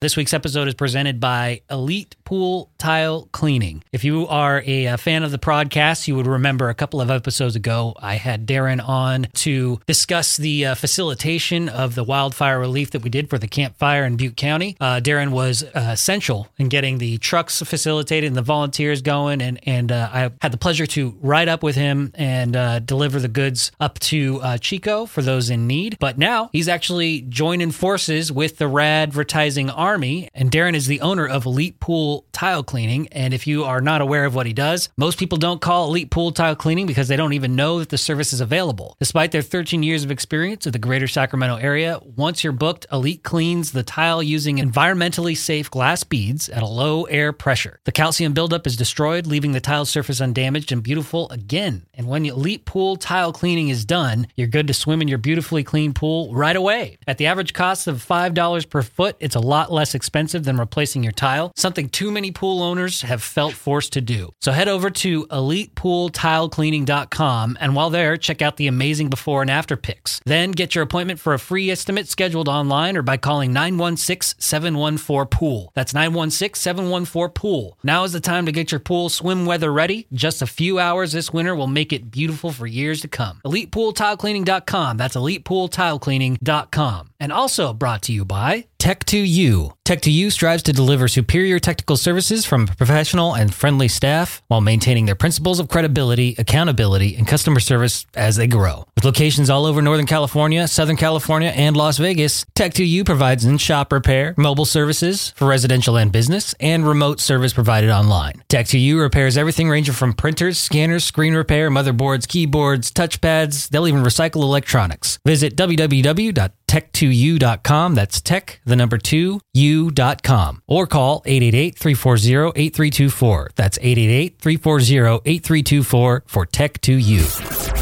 This week's episode is presented by Elite Pool Tile Cleaning. If you are a, a, fan of the podcast, you would remember a couple of episodes ago, I had Darren on to discuss the uh, facilitation of the wildfire relief that we did for the campfire in Butte County. Uh, Darren was uh, essential in getting the trucks facilitated and the volunteers going, and and uh, I had the pleasure to ride up with him and uh, deliver the goods up to uh, Chico for those in need. But now he's actually joining forces with the Rad Advertising Army Army, and Darren is the owner of Elite Pool Tile Cleaning. And if you are not aware of what he does, most people don't call Elite Pool Tile Cleaning because they don't even know that the service is available. Despite their 13 years of experience in the greater Sacramento area, once you're booked, Elite cleans the tile using environmentally safe glass beads at a low air pressure. The calcium buildup is destroyed, leaving the tile surface undamaged and beautiful again. And when Elite Pool Tile Cleaning is done, you're good to swim in your beautifully clean pool right away. At the average cost of $5 per foot, it's a lot less expensive than replacing your tile, something too many pool owners have felt forced to do. So head over to elitepooltilecleaning.com and while there, check out the amazing before and after pics. Then get your appointment for a free estimate scheduled online or by calling 916 714 Pool. That's 916 714 Pool. Now is the time to get your pool swim weather ready. Just a few hours this winter will make it beautiful for years to come. ElitePoolTileCleaning.com. That's ElitePoolTileCleaning.com. And also brought to you by Tech2U. Tech2U strives to deliver superior technical services from professional and friendly staff while maintaining their principles of credibility, accountability, and customer service as they grow. With locations all over Northern California, Southern California, and Las Vegas, Tech2U provides in-shop repair, mobile services for residential and business, and remote service provided online. Tech2U repairs everything ranging from printers, scanners, screen repair, motherboards, keyboards, touchpads. They'll even recycle electronics. Visit www tech2u.com. That's tech, the number two, u.com. Or call 888-340-8324. That's 888-340-8324 for Tech2U.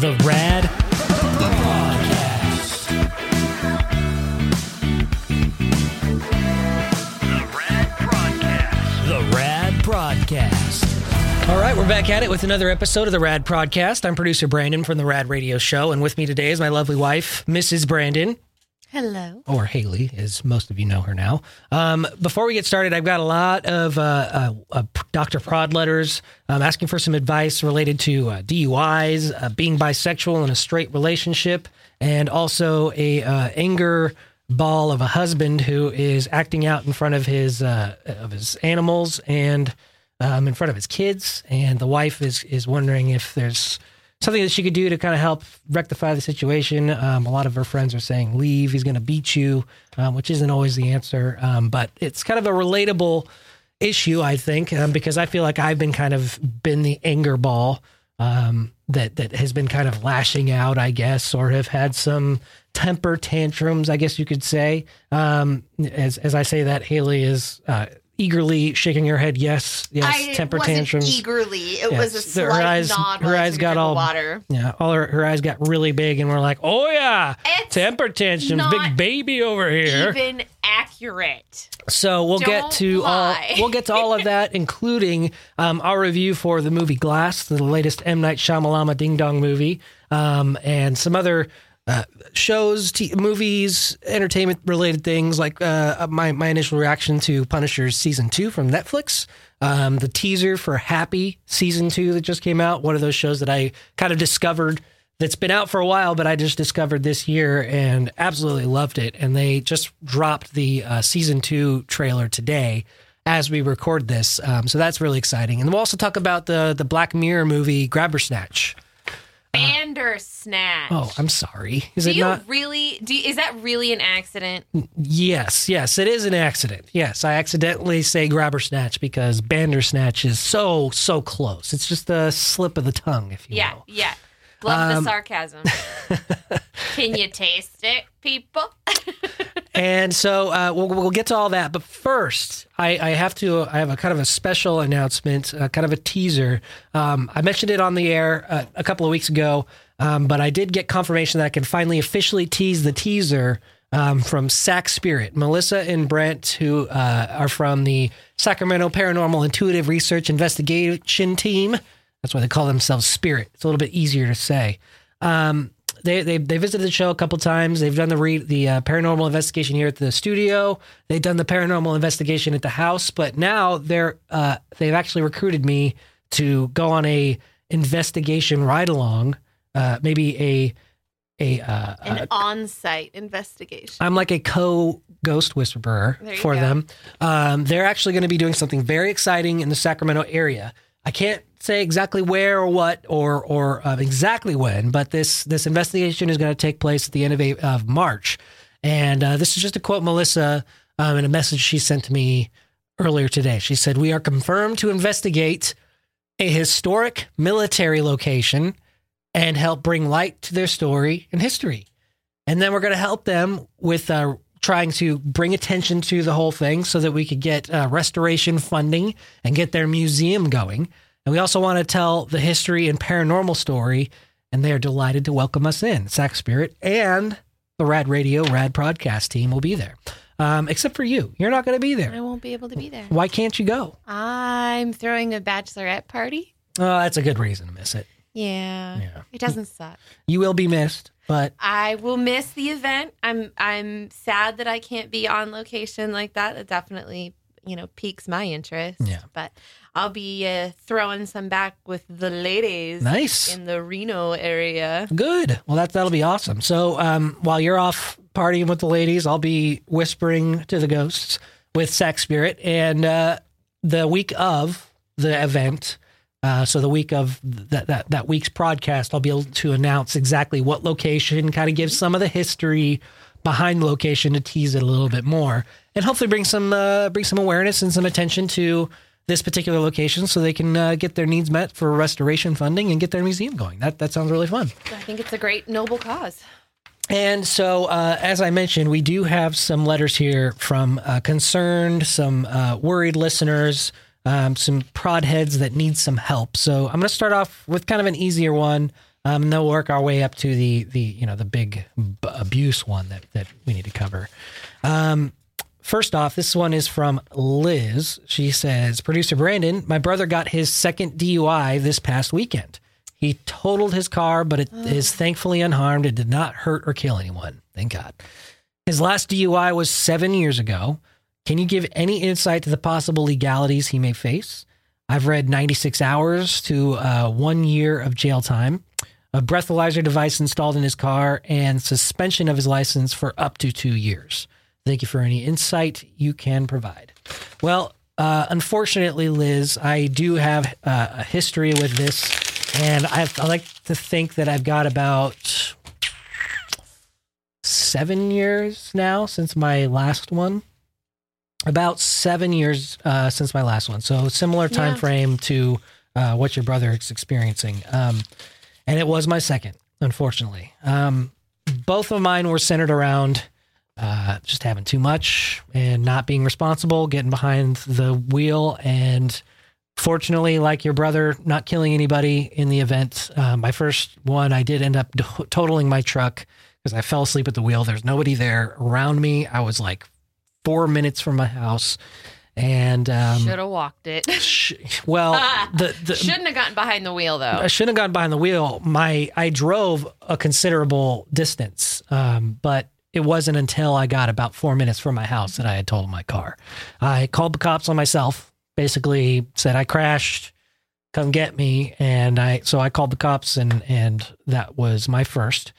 The Rad. The Rad Prodcast. The Rad Prodcast. All right, we're back at it with another episode of the Rad Podcast. I'm producer Brandon from the Rad Radio Show, and with me today is my lovely wife, Mrs. Brandon. Hello. Or Haley, as most of you know her now. Um, before we get started, I've got a lot of uh, uh, uh, Dr. Prod letters um, asking for some advice related to uh, DUIs, uh, being bisexual in a straight relationship, and also a uh, anger ball of a husband who is acting out in front of his of his animals and um, in front of his kids, and the wife is is wondering if there's something that she could do to kind of help rectify the situation. Um, a lot of her friends are saying, "Leave. He's going to beat you," um, which isn't always the answer, um, but it's kind of a relatable issue, I think, um, because I feel like I've been kind of been the anger ball um, that that has been kind of lashing out, I guess, or have had some temper tantrums, I guess you could say. Um, as as I say that, Haley is. Uh, eagerly shaking her head. Yes, yes. I temper wasn't tantrums. Eagerly, it Yes. was a Her slight eyes- nod. her eyes got all- water. Yeah, all her, her eyes got really big, and we're like, "Oh yeah, It's temper tantrums, big baby over here." Even accurate. So we'll get Don't to all we'll get to all of that, including um, our review for the movie Glass, the latest M Night Shyamalama Ding Dong movie, um, and some other uh, shows, t- movies, entertainment related things like uh, my my initial reaction to Punisher season two from Netflix. Um, the teaser for Happy season two that just came out, one of those shows that I kind of discovered that's been out for a while, but I just discovered this year and absolutely loved it. And they just dropped the uh, season two trailer today as we record this, um, so that's really exciting. And we'll also talk about the the Black Mirror movie Grabber Snatch. Bandersnatch. Oh, I'm sorry. Is do it you not? really? Do you, is that really an accident? Yes, yes, it is an accident. Yes, I accidentally say grabber snatch because Bandersnatch is so so close. It's just a slip of the tongue, if you Yeah, will. yeah. Love Um, the sarcasm. Can you taste it, people? And so uh, we'll, we'll get to all that. But first, I, I have to, I have a kind of a special announcement, uh, kind of a teaser. Um, I mentioned it on the air uh, a couple of weeks ago, um, but I did get confirmation that I can finally officially tease the teaser um, from Sac Spirit. Melissa and Brent, who uh, are from the Sacramento Paranormal Intuitive Research Investigation Team. That's why they call themselves Spirit. It's a little bit easier to say. Um, they they they visited the show a couple times. They've done the re- the uh, paranormal investigation here at the studio. They've done the paranormal investigation at the house, but now they're uh, they've actually recruited me to go on a investigation ride along. Uh, maybe a a uh, An uh, on-site investigation. I'm like a co ghost whisperer for go. them. Um, they're actually going to be doing something very exciting in the Sacramento area. I can't say exactly where or what or or uh, exactly when, but this this investigation is going to take place at the end of, a, of March. And uh, this is just a quote Melissa um, in a message she sent to me earlier today. She said, "We are confirmed to investigate a historic military location and help bring light to their story and history." And then we're going to help them with uh, trying to bring attention to the whole thing so that we could get uh, restoration funding and get their museum going. And we also want to tell the history and paranormal story. And they are delighted to welcome us in. Sac Spirit and the Rad Radio, Rad Podcast team will be there. Um, except for you. You're not going to be there. I won't be able to be there. Why can't you go? I'm throwing a bachelorette party. Oh, that's a good reason to miss it. Yeah. Yeah. It doesn't suck. You will be missed, but I will miss the event. I'm I'm sad that I can't be on location like that. It definitely, you know, piques my interest. Yeah. But I'll be uh, throwing some back with the ladies nice. in the Reno area. Good. Well, that that'll be awesome. So, um, while you're off partying with the ladies, I'll be whispering to the ghosts with Sac Spirit, and uh, the week of the event. Uh, so the week of that, that that week's broadcast, I'll be able to announce exactly what location, kind of give some of the history behind the location to tease it a little bit more, and hopefully bring some uh, bring some awareness and some attention to this particular location, so they can uh, get their needs met for restoration funding and get their museum going. That that sounds really fun. I think it's a great noble cause. And so, uh, as I mentioned, we do have some letters here from uh, concerned, some uh, worried listeners, um, some prod heads that need some help. So I'm going to start off with kind of an easier one, um, and then we'll work our way up to the the you know the big b- abuse one that that we need to cover. Um, First off, this one is from Liz. She says, Producer Brandon, my brother got his second DUI this past weekend. He totaled his car, but it is thankfully unharmed. It did not hurt or kill anyone. Thank God. His last DUI was seven years ago. Can you give any insight to the possible legalities he may face? I've read 96 hours to uh, one year of jail time, a breathalyzer device installed in his car, and suspension of his license for up to two years. Thank you for any insight you can provide. Well, uh, unfortunately, Liz, I do have uh, a history with this, and I've, I like to think that I've got about seven years now since my last one. About seven years uh, since my last one, so similar time Yeah. frame to uh, what your brother is experiencing, um, and it was my second, unfortunately. Um, both of mine were centered around uh, just having too much and not being responsible, getting behind the wheel, and fortunately, like your brother, not killing anybody in the event. Uh, my first one, I did end up totaling my truck because I fell asleep at the wheel. There's nobody there around me. I was like four minutes from my house, and um, Should have walked it. sh- well, the, the Shouldn't have gotten behind the wheel though. I shouldn't have gotten behind the wheel. My I drove a considerable distance, um, but it wasn't until I got about four minutes from my house that I had totaled my car. I called the cops on myself. Basically, said I crashed. Come get me, and I so I called the cops, and and that was my first.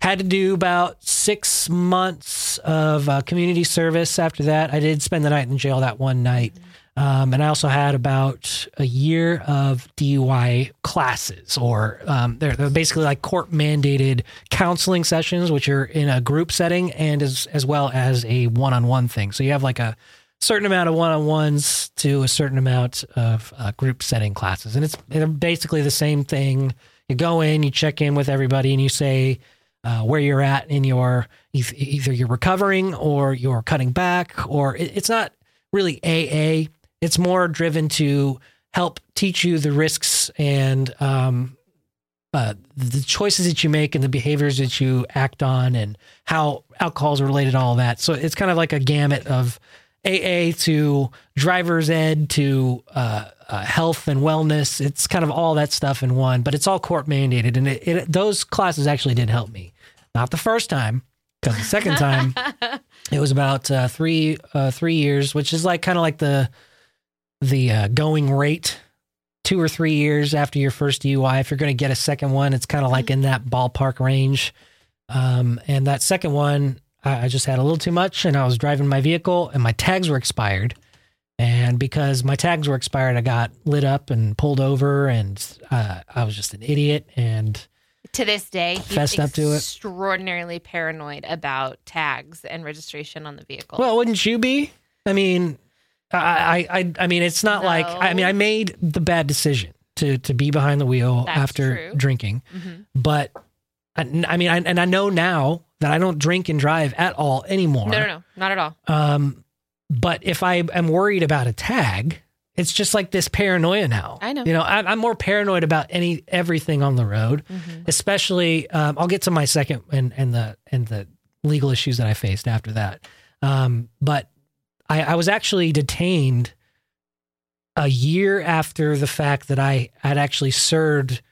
Had to do about six months of uh, community service after that. I did spend the night in jail that one night. Um, and I also had about a year of DUI classes, or um, they're, they're basically like court mandated counseling sessions, which are in a group setting and as, as well as a one on one thing. So you have like a certain amount of one on ones to a certain amount of uh, group setting classes. And it's they're basically the same thing. You go in, you check in with everybody, and you say, uh, where you're at in your either you're recovering or you're cutting back, or it's not really AA. It's more driven to help teach you the risks and um, uh, the choices that you make and the behaviors that you act on and how alcohol is related to all that. So it's kind of like a gamut of AA to driver's ed to uh, uh, health and wellness. It's kind of all that stuff in one, but it's all court mandated, and it, it, those classes actually did help me. Not the first time, because the second time it was about uh, three uh, three years, which is like kind of like the the uh, going rate. Two or three years after your first DUI, if you're going to get a second one, it's kind of like in that ballpark range. Um, and that second one, I, I just had a little too much, and I was driving my vehicle, and my tags were expired. And because my tags were expired, I got lit up and pulled over, and uh, I was just an idiot. And To this day, he's Fessed up to it. extraordinarily paranoid about tags and registration on the vehicle. well, wouldn't you be? I mean, I, I, I, mean, it's not like I mean, I made the bad decision to to be behind the wheel That's after true. drinking, Mhm. but I, I mean, I, and I know now that I don't drink and drive at all anymore. No, no, no, not at all. Um, but if I am worried about a tag, it's just like this paranoia now. I know. You know, I, I'm more paranoid about any everything on the road, Mhm. especially. Um, I'll get to my second and and the and the legal issues that I faced after that. Um, but I, I was actually detained a year after the fact that I had actually served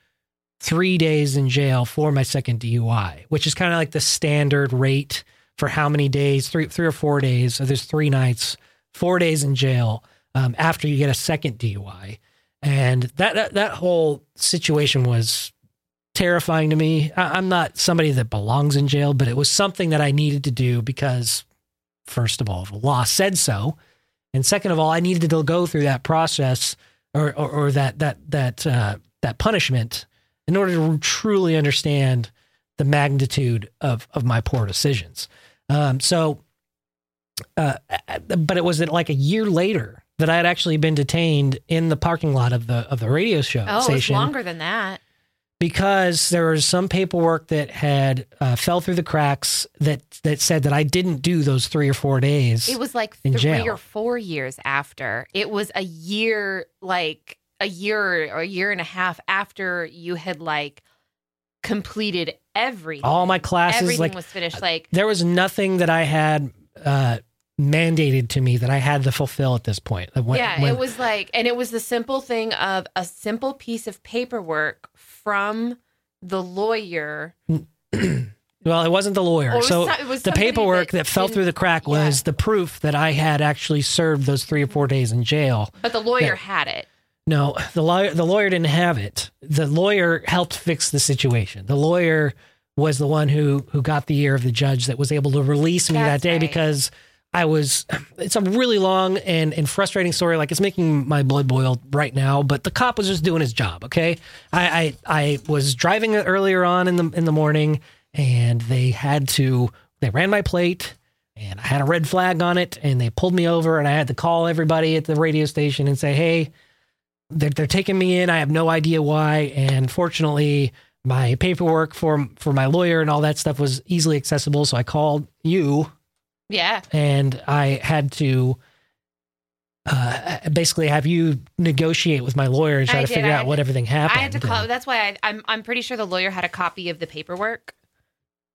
three days in jail for my second DUI, which is kind of like the standard rate for how many days three three or four days. So there's three nights, four days in jail um, after you get a second DUI, and that that, that whole situation was terrifying to me. I, I'm not somebody that belongs in jail, but it was something that I needed to do because, first of all, the law said so, and second of all, I needed to go through that process or or, or that that that uh, that punishment in order to truly understand the magnitude of of my poor decisions. Um, so, uh, but it was like a year later that I had actually been detained in the parking lot of the of the radio show Oh, it's station longer than that. because there was some paperwork that had uh, fell through the cracks that that said that I didn't do those three or four days. It was like three jail. or four years after. It was a year, like a year or a year and a half after you had like completed everything. all my classes everything like was finished. Like there was nothing that I had uh, mandated to me that I had to fulfill at this point. When- yeah, when- it was like, and it was the simple thing of a simple piece of paperwork from the lawyer. well, it wasn't the lawyer. Was so some- it was the paperwork that that, fell through the crack was Yeah. the proof that I had actually served those three or four days in jail. But the lawyer Yeah. had it. No, the lawyer the lawyer didn't have it. The lawyer helped fix the situation. The lawyer was the one who who got the ear of the judge that was able to release me That's that day right. because I was it's a really long and, and frustrating story. Like it's making my blood boil right now, but the cop was just doing his job, okay? I I, I was driving earlier on in the in the morning and they had to they ran my plate and I had a red flag on it and they pulled me over and I had to call everybody at the radio station and say, "Hey, they're, they're taking me in. I have no idea why. And fortunately, my paperwork for for my lawyer and all that stuff was easily accessible. So I called you, Yeah. and I had to uh, basically have you negotiate with my lawyer and try I to did. figure I out what to- everything happened. I had to call. And- That's why I, I'm. I'm pretty sure the lawyer had a copy of the paperwork,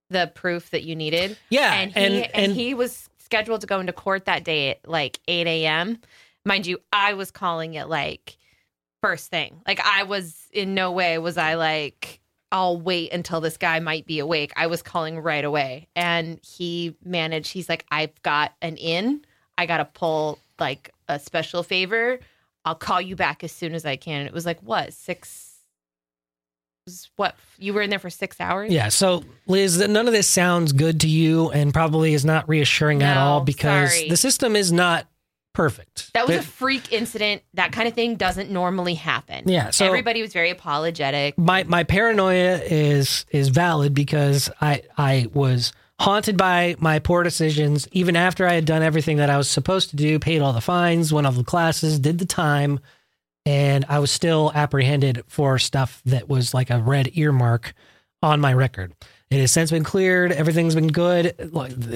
the proof that you needed, yeah, and he and and, and, he was scheduled to go into court that day at like 8 a.m. Mind you, I was calling it like first thing. Like I was in no way was I like I'll wait until this guy might be awake. I was calling right away, and he managed. He's like, I've got an in. I got to pull like a special favor. I'll call you back as soon as I can. And it was like what six? Was what you were in there for six hours? yeah. So Liz, none of this sounds good to you, and probably is not reassuring at all because sorry. the system is not perfect. That was a freak incident. That kind of thing doesn't normally happen. Yeah, so- everybody was very apologetic. my my paranoia is is valid because I I was haunted by my poor decisions even after I had done everything that I was supposed to do, paid all the fines, went all the classes, did the time, and I was still apprehended for stuff that was like a red earmark on my record. It has since been cleared. Everything's been good.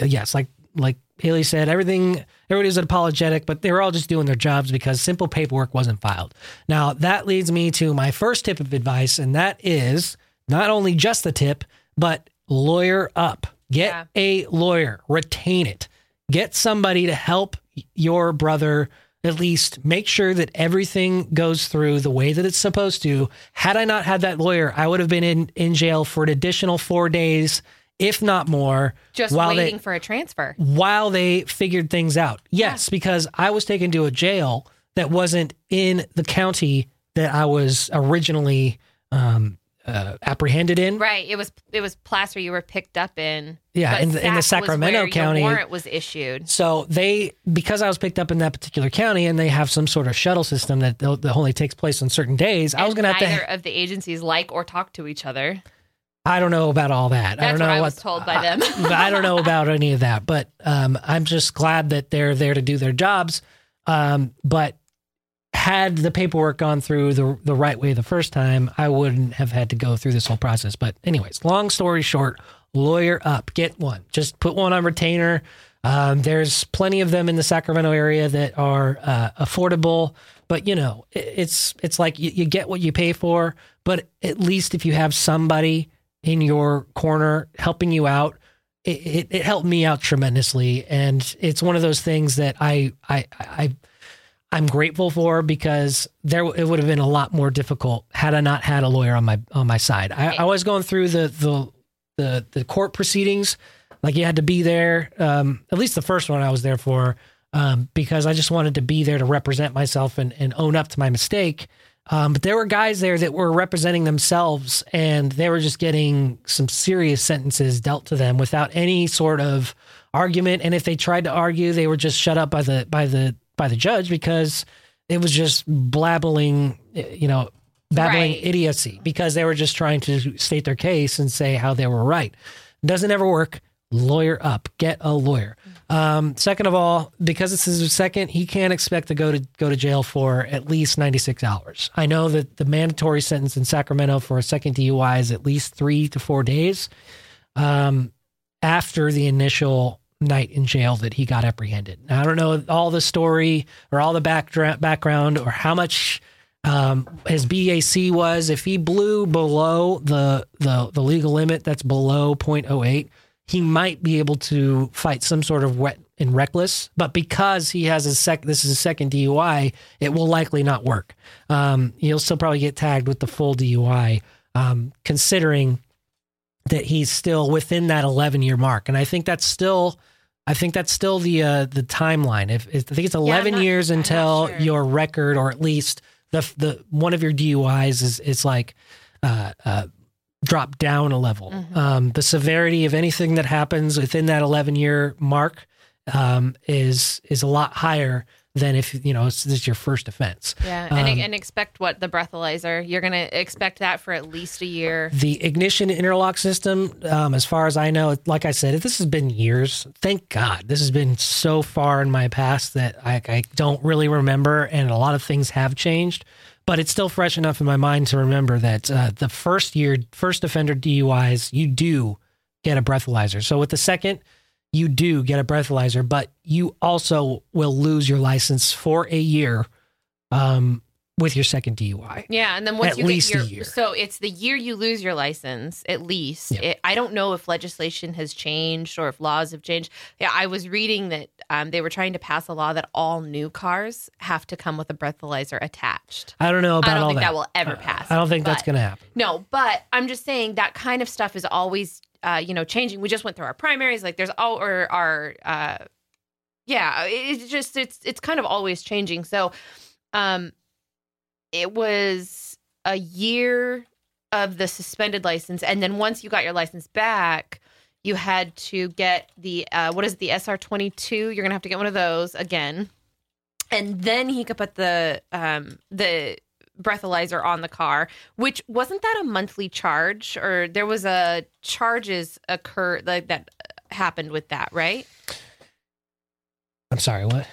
Yes, like like Haley said, everything everybody was apologetic, but they were all just doing their jobs because simple paperwork wasn't filed. Now that leads me to my first tip of advice, and that is not only just the tip, but lawyer up. Get Yeah. a lawyer, retain it. Get somebody to help your brother at least make sure that everything goes through the way that it's supposed to. Had I not had that lawyer, I would have been in, in jail for an additional four days if not more, Just while waiting they for a transfer. while they figured things out. Yes, because I was taken to a jail that wasn't in the county that I was originally um, uh, apprehended in. Right. It was it was Placer you were picked up in. Yeah, in the- in the Sacramento County- warrant was issued. So they, because I was picked up in that particular county, and they have some sort of shuttle system that, that only takes place on certain days. I was going to have neither to. of the agencies like or talk to each other. I don't know about all that. I don't know what I what was told by them. but I don't know about any of that. But um, I'm just glad that they're there to do their jobs. Um, but had the paperwork gone through the the right way the first time, I wouldn't have had to go through this whole process. But anyways, long story short, lawyer up, get one. Just put one on retainer. Um, there's plenty of them in the Sacramento area that are uh, affordable, but you know, it- it's it's like you, you get what you pay for. But at least if you have somebody in your corner helping you out, it, it, it helped me out tremendously, and it's one of those things that I I I I'm grateful for because there it would have been a lot more difficult had I not had a lawyer on my on my side. I, I was going through the the the the court proceedings, like you had to be there. Um, at least the first one I was there for, um, because I just wanted to be there to represent myself and and own up to my mistake. Um, but there were guys there that were representing themselves, and they were just getting some serious sentences dealt to them without any sort of argument. And if they tried to argue, they were just shut up by the by the by the judge because it was just blabbling, you know, babbling Right. idiocy because they were just trying to state their case and say how they were right. Doesn't ever work. Lawyer up. Get a lawyer. Um, second of all, because this is his second, he can't expect to go to go to jail for at least 96 hours. I know that the mandatory sentence in Sacramento for a second DUI is at least three to four days um, after the initial night in jail that he got apprehended. Now, I don't know all the story or all the backdra- background or how much um, his BAC was. If he blew below the, the the legal limit, that's below 0.08, he might be able to fight some sort of wet and reckless. But because he has a sec, this is a second DUI, it will likely not work. Um, he'll still probably get tagged with the full DUI, um, considering that he's still within that 11 year mark. And I think that's still, I think that's still the uh, the timeline. If, if I think it's 11 not- years until sure. your record, or at least the the one of your DUIs is is like uh, uh, drop down a level. Mhm. Um, the severity of anything that happens within that 11 year mark um, is is a lot higher than if you know it's, this is your first offense. Yeah, and, Um, and expect what the breathalyzer. You're gonna expect that for at least a year. The ignition interlock system, um, as far as I know, like I said, this has been years. Thank God. This has been so far in my past that I, I don't really remember, and a lot of things have changed. But it's still fresh enough in my mind to remember that uh, the first year, first offender DUIs, you do get a breathalyzer. So with the second, you do get a breathalyzer, but you also will lose your license for a year um, with your second DUI. Yeah, and then once At you least a get your year. so it's the year you lose your license at least. Yeah. It, I don't know if legislation has changed or if laws have changed. Yeah, I was reading that um, they were trying to pass a law that all new cars have to come with a breathalyzer attached. I don't know about I don't all think that. that will ever Uh, pass, I don't think that's going to happen. No, but I'm just saying that kind of stuff is always, uh, you know, changing. We just went through our primaries. Like there's all or our, uh, yeah, it- it's just it's it's kind of always changing. So, um, it was a year of the suspended license, and then once you got your license back, you had to get the uh, what is it, the SR twenty two? You're gonna have to get one of those again, and then he could put the um the breathalyzer on the car which wasn't that a monthly charge or there was a charges occur like that happened with that right I'm sorry, what?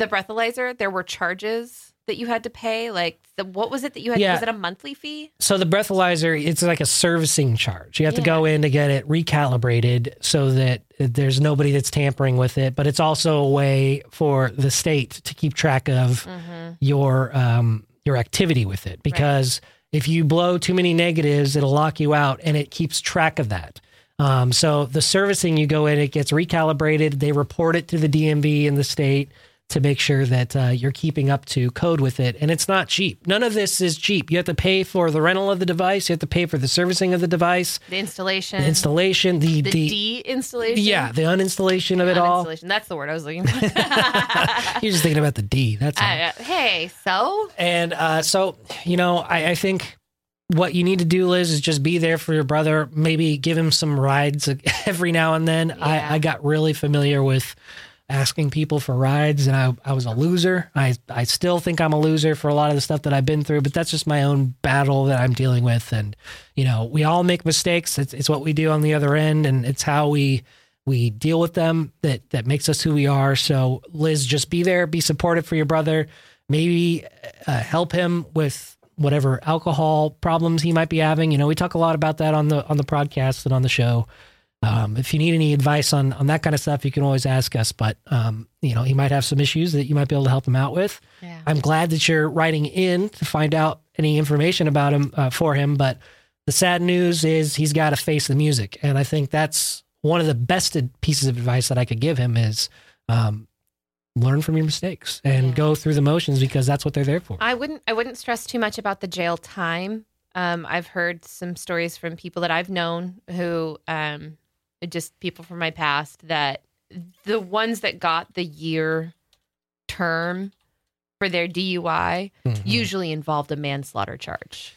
The breathalyzer there were charges that you had to pay like the what was it that you had Yeah. was it a monthly fee So the breathalyzer, it's like a servicing charge. You have to go in to get it recalibrated so that there's nobody that's tampering with it. But it's also a way for the state to keep track of mm-hmm. your um, your activity with it. Because if you blow too many negatives, it'll lock you out, and it keeps track of that. Um, so the servicing, you go in, it gets recalibrated. They report it to the DMV in the state. To make sure that uh, you're keeping up to code with it. And it's not cheap. None of this is cheap. You have to pay for the rental of the device. You have to pay for the servicing of the device, The installation. the installation, the the the, de-installation. yeah, the uninstallation of it all. That's the word I was looking for. You're just thinking about the D. That's all. Uh, hey, so And uh, so, you know, I, I think what you need to do, Liz, is just be there for your brother. Maybe give him some rides every now and then. Yeah. I, I got really familiar with asking people for rides, and I, I was a loser. I, I still think I'm a loser for a lot of the stuff that I've been through, but that's just my own battle that I'm dealing with. And, you know, we all make mistakes. It's, it's what we do on the other end, and it's how we we deal with them that that makes us who we are. So, Liz, just be there, be supportive for your brother. Maybe uh, help him with whatever alcohol problems he might be having. You know, we talk a lot about that on the on the podcast and on the show. Um, if you need any advice on on that kind of stuff, you can always ask us. But um, you know, he might have some issues that you might be able to help him out with. yeah. I'm glad that you're writing in to find out any information about him uh, for him. But the sad news is he's got to face the music, and I think that's one of the best pieces of advice that I could give him is um, learn from your mistakes and Yeah. go through the motions because that's what they're there for. I wouldn't I wouldn't stress too much about the jail time. Um, I've heard some stories from people that I've known who um, just people from my past that the ones that got the year term for their DUI Mhm. usually involved a manslaughter charge.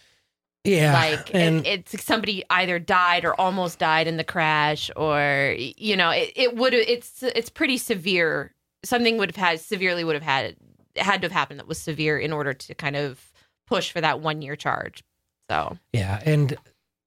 yeah, like and it, it's somebody either died or almost died in the crash or you know it, it would it's it's pretty severe something would have had severely would have had had to have happened that was severe in order to kind of push for that one year charge so yeah, and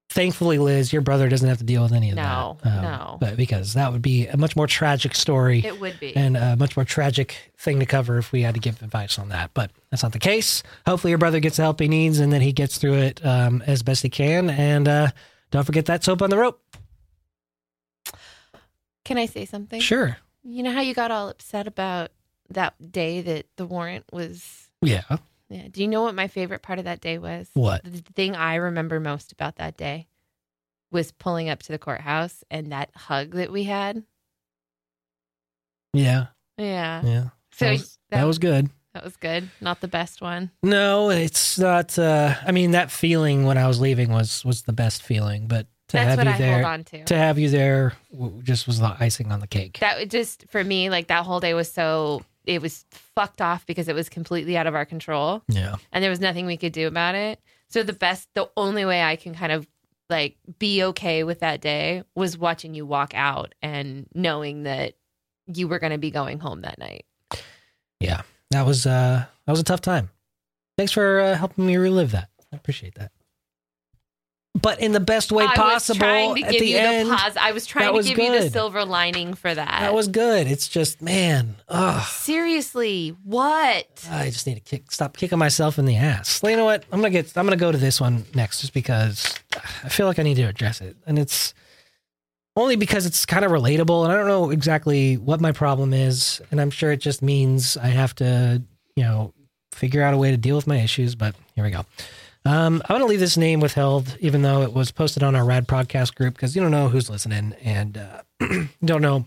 thankfully, Liz, your brother doesn't have to deal with any of No, that. Um, no. but because that would be a much more tragic story. it would be and a much more tragic thing to cover if we had to give advice on that. But that's not the case. Hopefully, your brother gets the help he needs and then he gets through it um, as best he can. And uh, don't forget that soap on the rope. can i say something Sure. you know how you got all upset about that day that the warrant was Yeah. Yeah do you know what my favorite part of that day was What? the thing I remember most about that day was pulling up to the courthouse and that hug that we had. Yeah. Yeah. Yeah. So that, was, that was good. that was good. Not the best one. No, it's not. Uh, I mean, that feeling when I was leaving was was the best feeling, but to That's have what you I there, hold on to. to have you there, just was the icing on the cake. That just for me, like that whole day was so it was fucked off because it was completely out of our control yeah. and there was nothing we could do about it. So the best, the only way I can kind of like be okay with that day was watching you walk out and knowing that you were going to be going home that night. Yeah. That was uh that was a tough time. Thanks for uh, helping me relive that. I appreciate that. But in the best way I possible was trying to at give the you end. the pause. I was trying to was give you the silver lining for that. that was good. It's just man, ugh. seriously what? I just need to kick, stop kicking myself in the ass. Well, you know what? I'm gonna get. I'm gonna go to this one next, just because I feel like I need to address it, and it's only because it's kind of relatable, and I don't know exactly what my problem is, and I'm sure it just means I have to, you know, figure out a way to deal with my issues. But here we go. Um, I'm gonna leave this name withheld, even though it was posted on our Rad podcast group, because you don't know who's listening, and uh, don't know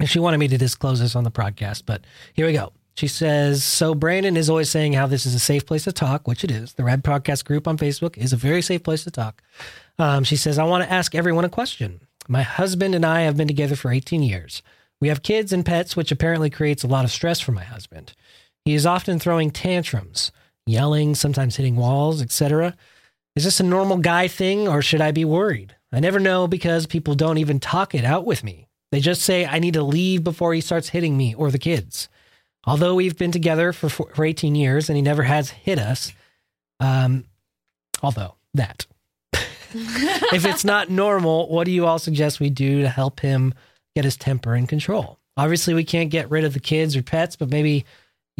if she wanted me to disclose this on the podcast. But here we go. She says, So Brandon is always saying how this is a safe place to talk, which it is. The Rad Podcast group on Facebook is a very safe place to talk. Um, she says, I want to ask everyone a question. My husband and I have been together for 18 years. We have kids and pets, which apparently creates a lot of stress for my husband. He is often throwing tantrums, yelling, sometimes hitting walls, etc. Is this a normal guy thing or should I be worried? I never know because people don't even talk it out with me. They just say I need to leave before he starts hitting me or the kids. Although we've been together for for 18 years and he never has hit us, um, although that. if it's not normal, what do you all suggest we do to help him get his temper in control? Obviously, we can't get rid of the kids or pets, but maybe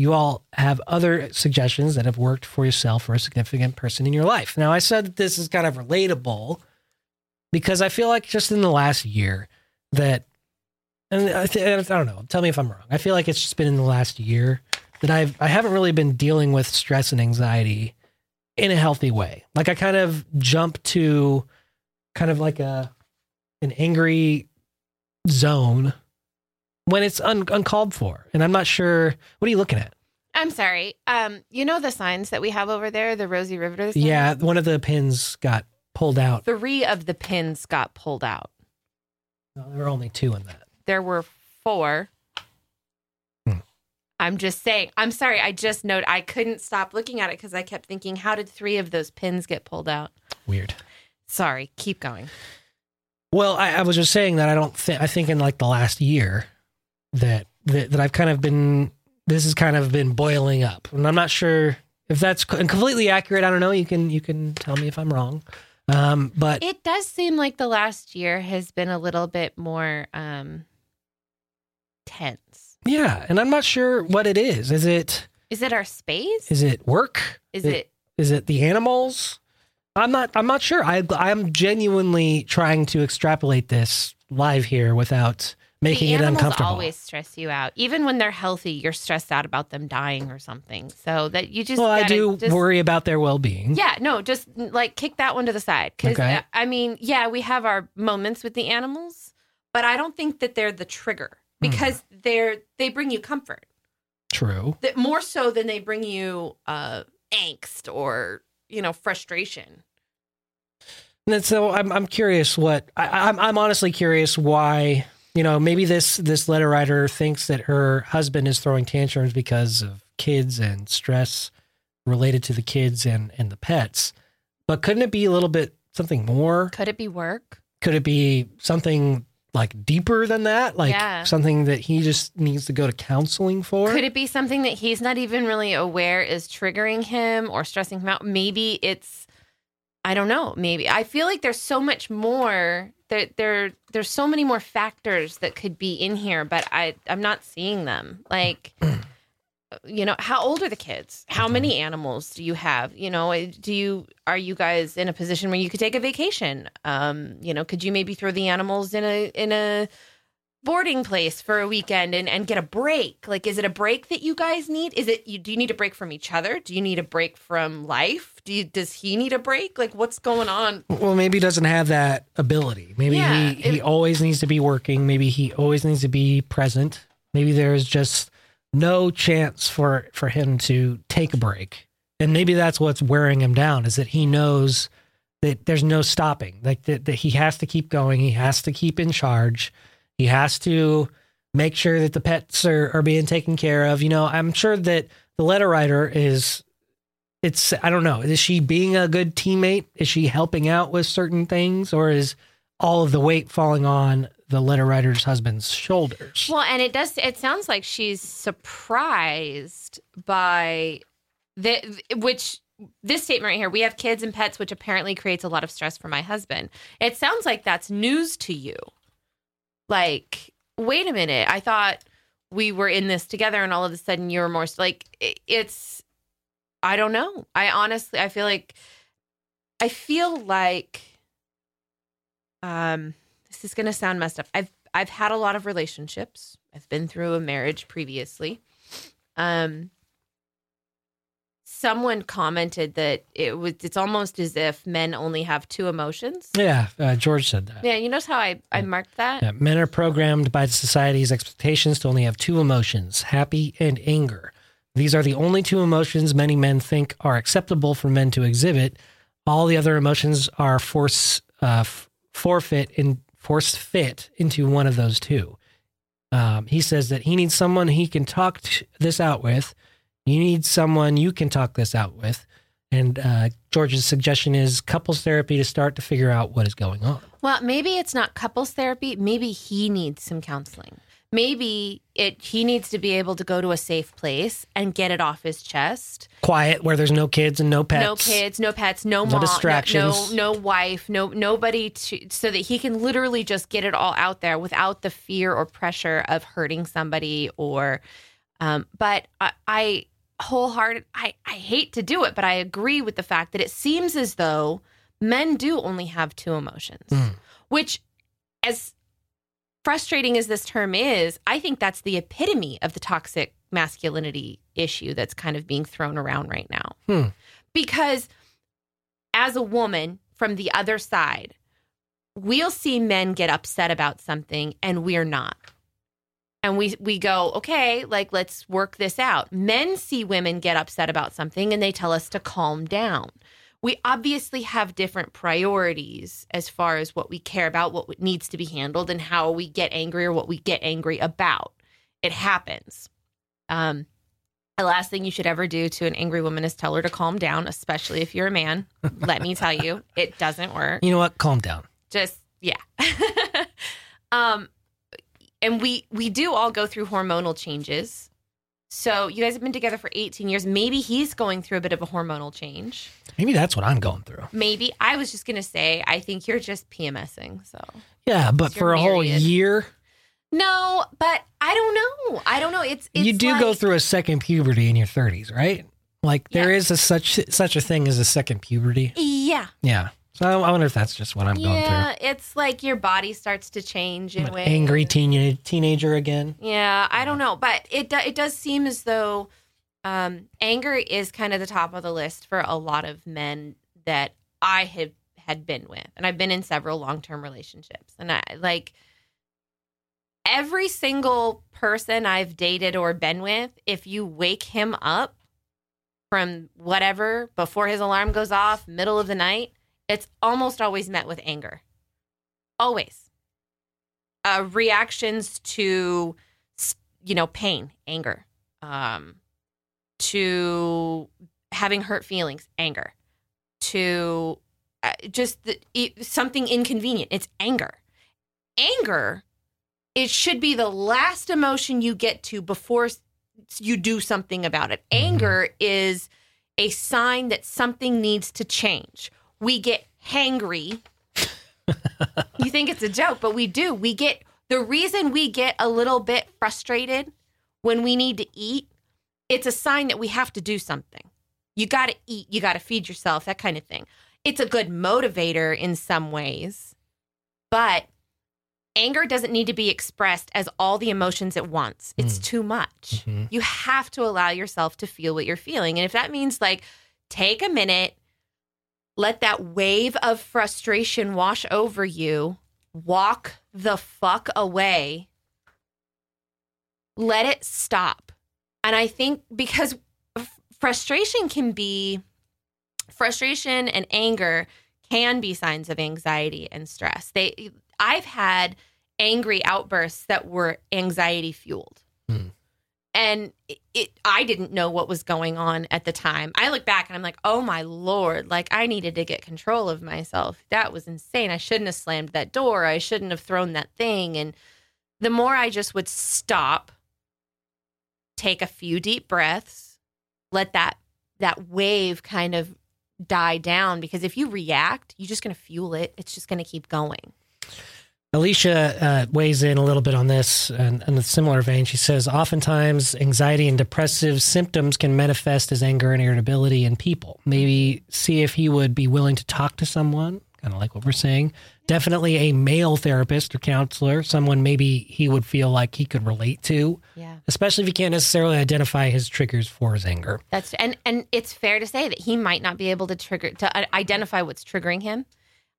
you all have other suggestions that have worked for yourself or a significant person in your life. Now, I said that this is kind of relatable because I feel like just in the last year that, and I, th- I don't know, tell me if I'm wrong. I feel like it's just been in the last year that I've I haven't really been dealing with stress and anxiety in a healthy way. Like I kind of jump to kind of like a an angry zone when it's un- uncalled for. And I'm not sure. What are you looking at? I'm sorry. Um, you know the signs that we have over there, the Rosie Riveter. signs? Yeah, one of the pins got pulled out. Three of the pins got pulled out. No, there were only two in that. There were four. Hmm. I'm just saying. I'm sorry. I just note I couldn't stop looking at it because I kept thinking, how did three of those pins get pulled out? Weird. Sorry. Keep going. Well, I, I was just saying that I don't think I think in like the last year that, that that I've kind of been this has kind of been boiling up, and I'm not sure if that's completely accurate. I don't know. You can you can tell me if I'm wrong. Um, but It does seem like the last year has been a little bit more um, tense. yeah, and I'm not sure what it is. Is it Is it our space? is it work? Is it- it? Is it the animals? I'm not. I'm not sure. I I'm genuinely trying to extrapolate this live here without making the it uncomfortable. always stress you out. Even when they're healthy, you're stressed out about them dying or something. So that you just well, I do just- worry about their well-being. Yeah, no, just like kick that one to the side. Because Okay. I mean, yeah, we have our moments with the animals, but I don't think that they're the trigger Hmm. because they're they bring you comfort True. that more so than they bring you uh, angst or you know frustration. And so I'm I'm curious what I, I'm I'm honestly curious why you know maybe this this letter writer thinks that her husband is throwing tantrums because of kids and stress related to the kids and and the pets, but couldn't it be a little bit something more? Could it be work? Could it be something like deeper than that? Like Yeah. something that he just needs to go to counseling for? Could it be something that he's not even really aware is triggering him or stressing him out? Maybe it's I don't know. Maybe I feel like there's so much more. There, there, there's so many more factors that could be in here, but I, I'm not seeing them. Like, you know, how old are the kids? How many animals do you have? You know, do you are you guys in a position where you could take a vacation? Um, you know, could you maybe throw the animals in a in a boarding place for a weekend and, and get a break? Like, is it a break that you guys need? Is it you? Do you need a break from each other? Do you need a break from life? Do you, does he need a break? Like, what's going on? Well, maybe he doesn't have that ability. Maybe Yeah, he, he it- always needs to be working. Maybe he always needs to be present. Maybe there's just no chance for for him to take a break. And maybe that's what's wearing him down is that he knows that there's no stopping. Like that, that he has to keep going. He has to keep in charge. He has to make sure that the pets are, are being taken care of. You know, I'm sure that the letter writer is it's I don't know. Is she being a good teammate? Is she helping out with certain things, or is all of the weight falling on the letter writer's husband's shoulders? Well, and it does. It sounds like she's surprised by the which this statement right here. We have kids and pets, which apparently creates a lot of stress for my husband. It sounds like that's news to you. Like, wait a minute. I thought we were in this together, and all of a sudden you're more like it's. I don't know. I honestly, I feel like, I feel like, um, this is gonna sound messed up. I've I've had a lot of relationships. I've been through a marriage previously. Um someone commented that it was it's almost as if men only have two emotions. Yeah, uh, George said that. Yeah, you notice how I, I marked that? Yeah, men are programmed by society's expectations to only have two emotions, happy and anger. These are the only two emotions many men think are acceptable for men to exhibit. All the other emotions are force uh, f- forfeit in force fit into one of those two. Um, he says that he needs someone he can talk t- this out with. You need someone you can talk this out with. And uh, George's suggestion is couples therapy to start to figure out what is going on. Well, maybe it's not couples therapy. Maybe he needs some counseling. Maybe it he needs to be able to go to a safe place and get it off his chest. Quiet, where there's no kids and no pets. No kids, no pets, no, No mom, distractions. no, no, no wife, no nobody to so that he can literally just get it all out there without the fear or pressure of hurting somebody or. Um, but I, I wholehearted, I I hate to do it, but I agree with the fact that it seems as though men do only have two emotions, Mm. which as frustrating as this term is, I think that's the epitome of the toxic masculinity issue that's kind of being thrown around right now. Hmm. Because as a woman from the other side, we'll see men get upset about something and we're not. And we we go okay like let's work this out. Men see women get upset about something and they tell us to calm down. We obviously have different priorities as far as what we care about what needs to be handled and how we get angry or what we get angry about. It happens. Um the last thing you should ever do to an angry woman is tell her to calm down especially if you're a man. Let me tell you it doesn't work. You know what? Calm down. just yeah. Um and we we do all go through hormonal changes so you guys have been together for 18 years maybe he's going through a bit of a hormonal change Maybe that's what I'm going through. maybe i was just gonna say i think you're just pmsing so Yeah, but for a whole year, no but i don't know i don't know it's, it's you do go through a second puberty in your 30s, right? Like there Yeah. is a such such a thing as a second puberty. yeah Yeah. So I wonder if that's just what I'm going through. yeah it's like your body starts to change in An ways angry teen, teenager again. Yeah, I don't know, but it do, it does seem as though um, anger is kind of the top of the list for a lot of men that I have had been with, and I've been in several long term relationships, and I like every single person I've dated or been with. If you wake him up from whatever before his alarm goes off, middle of the night, it's almost always met with anger. Always. Uh, reactions to you know pain anger um to having hurt feelings anger to uh, just the, it, something inconvenient. It's anger. Anger it should be the last emotion you get to before you do something about it. Mhm. anger is a sign that something needs to change we get hangry you think it's a joke, but we do. We get the reason we get a little bit frustrated when we need to eat, it's a sign that we have to do something. You got to eat, you got to feed yourself, that kind of thing. It's a good motivator in some ways, but anger doesn't need to be expressed as all the emotions at once. It's too much. Mhm. You have to allow yourself to feel what you're feeling. And if that means like take a minute, let that wave of frustration wash over you, walk the fuck away, let it stop. And I think because frustration can be frustration and anger can be signs of anxiety and stress. They I've had angry outbursts that were anxiety fueled. And it, it I didn't know what was going on at the time. I look back and I'm like, "Oh my lord, like I needed to get control of myself. That was insane. I shouldn't have slammed that door. I shouldn't have thrown that thing." And the more I just would stop, take a few deep breaths, let that that wave kind of die down because if you react, you're just going to fuel it. It's just going to keep going. Alicia uh, weighs in a little bit on this and in a similar vein. She says, oftentimes anxiety and depressive symptoms can manifest as anger and irritability in people. Maybe see if he would be willing to talk to someone, kind of like what we're saying. Definitely a male therapist or counselor, someone maybe he would feel like he could relate to, Yeah. especially if he can't necessarily identify his triggers for his anger. That's and and it's fair to say that he might not be able to trigger to uh, identify what's triggering him,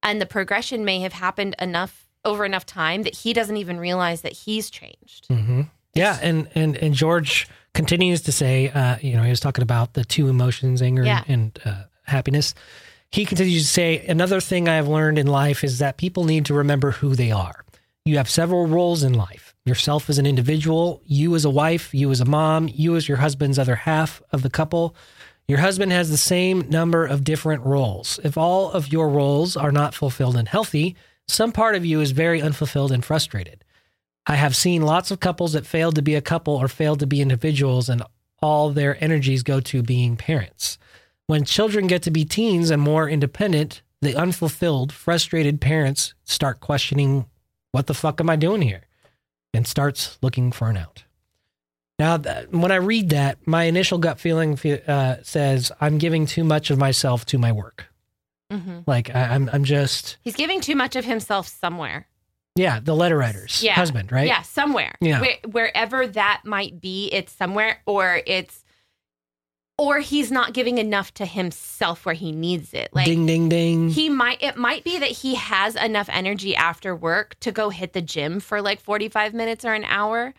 and the progression may have happened enough over enough time that he doesn't even realize that he's changed. hmm Yeah, and and and George continues to say, uh, you know, he was talking about the two emotions, anger Yeah. and uh, happiness. He continues to say, another thing I have learned in life is that people need to remember who they are. You have several roles in life: yourself as an individual, you as a wife, you as a mom, you as your husband's other half of the couple. Your husband has the same number of different roles. If all of your roles are not fulfilled and healthy, some part of you is very unfulfilled and frustrated. I have seen lots of couples that failed to be a couple or failed to be individuals, and all their energies go to being parents. When children get to be teens and more independent, the unfulfilled, frustrated parents start questioning, What the fuck am I doing here? and starts looking for an out. Now, when I read that, my initial gut feeling uh, says, I'm giving too much of myself to my work. Hmm Like, I, I'm, I'm just, He's giving too much of himself somewhere. yeah, the letter writer's Yeah. husband, right? Yeah, somewhere. Yeah. Where, wherever that might be, it's somewhere, or it's, or he's not giving enough to himself where he needs it. Like ding, ding, ding. he might, it might be that he has enough energy after work to go hit the gym for like 45 minutes or an hour.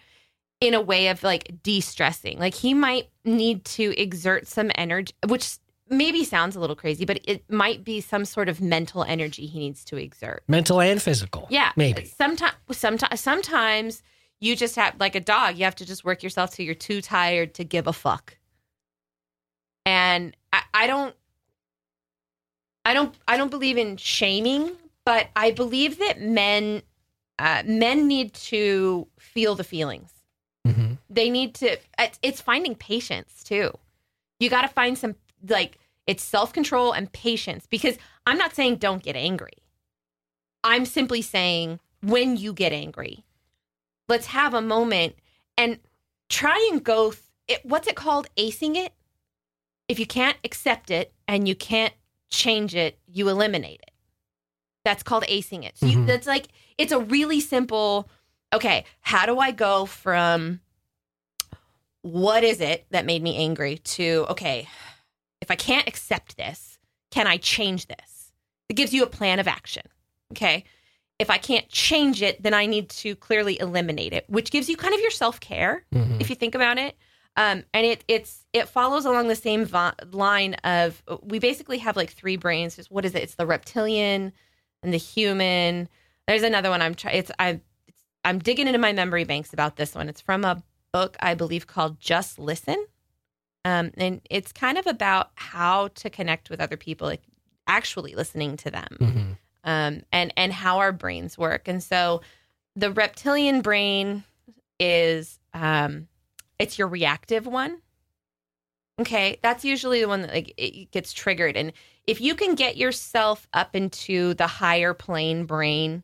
in a way of like de-stressing. Like he might need to exert some energy, which maybe sounds a little crazy, but it might be some sort of mental energy he needs to exert. Mental and physical. Yeah. Maybe. Sometimes sometimes sometimes you just have like a dog, you have to just work yourself till you're too tired to give a fuck. And I, I don't I don't I don't believe in shaming, but I believe that men uh, men need to feel the feelings. hmm They need to it's, it's finding patience too. You got to find some like it's self-control and patience because I'm not saying don't get angry. I'm simply saying when you get angry, let's have a moment and try and go th- it, what's it called acing it? If you can't accept it and you can't change it, you eliminate it. That's called acing it. So you, Mhm. that's like it's a really simple okay, how do I go from what is it that made me angry to okay, if I can't accept this, can I change this? It gives you a plan of action. Okay. If I can't change it, then I need to clearly eliminate it, which gives you kind of your self care hmm if you think about it. Um, and it it's it follows along the same vi- line of we basically have like three brains. Just what is it? It's the reptilian and the human. There's another one I'm trying. It's I I'm digging into my memory banks about this one. It's from a book I believe called Just Listen, um, and it's kind of about how to connect with other people, like actually listening to them hmm um, and and how our brains work. And so, the reptilian brain is um, it's your reactive one. Okay, that's usually the one that like it gets triggered. And if you can get yourself up into the higher plane brain,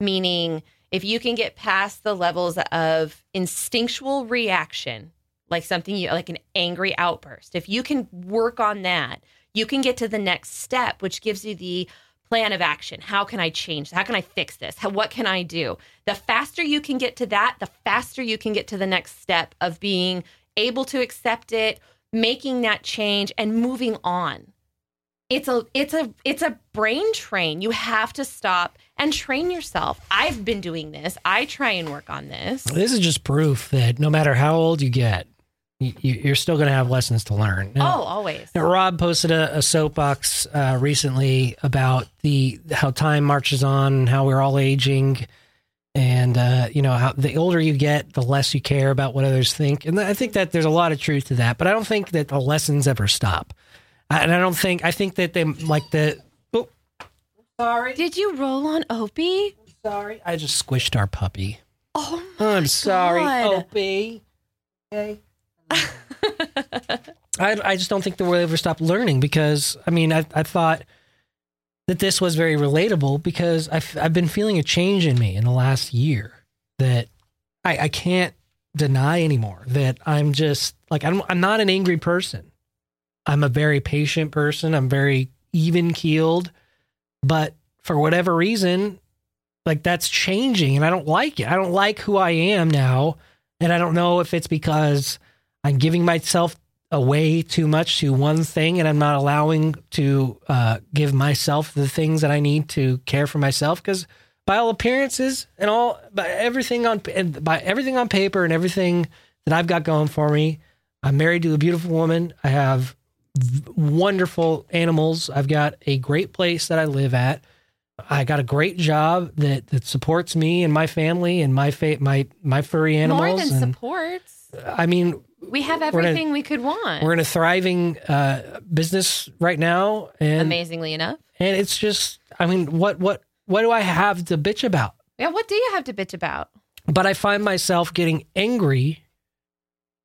meaning if you can get past the levels of instinctual reaction, like something you like an angry outburst, if you can work on that, you can get to the next step, which gives you the plan of action. How can I change? How can I fix this? How, what can I do? The faster you can get to that, the faster you can get to the next step of being able to accept it, making that change and moving on. It's a it's a it's a brain train. You have to stop and train yourself. I've been doing this. I try and work on this. This is just proof that no matter how old you get, you're still going to have lessons to learn. Oh, always. Now, Rob posted a, a soapbox uh, recently about the how time marches on and how we're all aging, and uh, you know how the older you get, the less you care about what others think, and I think that there's a lot of truth to that. But I don't think that the lessons ever stop, I, and I don't think I think that they like the. Oh, sorry, Did you roll on Opie? sorry, I just squished our puppy. Oh my I'm sorry, God. Opie. Okay. I, I just don't think that we'll ever stop learning because I mean I, I thought that this was very relatable because I've, I've been feeling a change in me in the last year that I, I can't deny anymore that I'm just like I'm, I'm not an angry person. I'm a very patient person. I'm very even keeled but for whatever reason like that's changing and I don't like it. I don't like who I am now and I don't know if it's because I'm giving myself away too much to one thing and I'm not allowing to uh, give myself the things that I need to care for myself because by all appearances and all by everything on and by everything on paper and everything that I've got going for me I'm married to a beautiful woman. I have wonderful animals. I've got a great place that I live at. I got a great job that that supports me and my family and my fa- my my furry animals More than and supports. I mean We have We're a- everything we could want. we're in a thriving uh, business right now, and Amazingly enough. and it's just, I mean, what what what do I have to bitch about? Yeah, what do you have to bitch about? But I find myself getting angry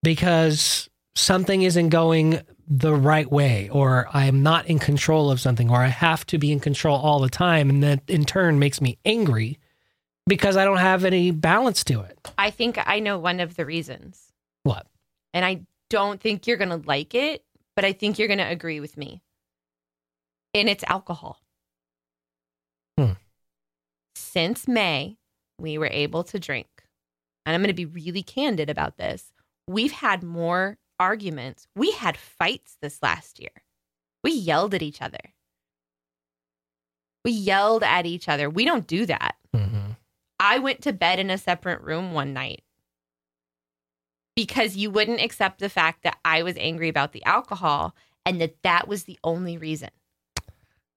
because something isn't going the right way, or I'm not in control of something, or I have to be in control all the time, and that in turn makes me angry because I don't have any balance to it. I think I know one of the reasons. And I don't think you're going to like it, but I think you're going to agree with me. And it's alcohol. Hmm. Since May, we were able to drink. And I'm going to be really candid about this. We've had more arguments. We had fights this last year. We yelled at each other. We yelled at each other. We don't do that. Mm-hmm. I went to bed in a separate room one night. Because you wouldn't accept the fact that I was angry about the alcohol and that that was the only reason.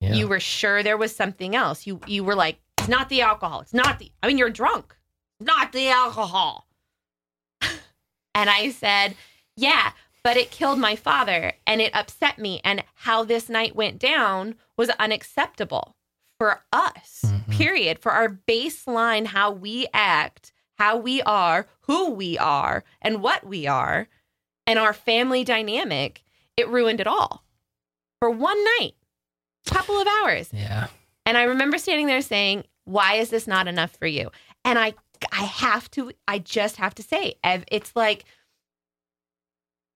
Yeah. You were sure there was something else. You you were like, it's not the alcohol. It's not the. I mean, you're drunk. Not the alcohol. and I said, yeah, but it killed my father and it upset me. And how this night went down was unacceptable for us. Mhm. Period. For our baseline, how we act, how we are, who we are, and what we are, and our family dynamic. It ruined it all for one night, a couple of hours. yeah. And I remember standing there saying, "Why is this not enough for you?" And I I have to I just have to say, Ev, it's like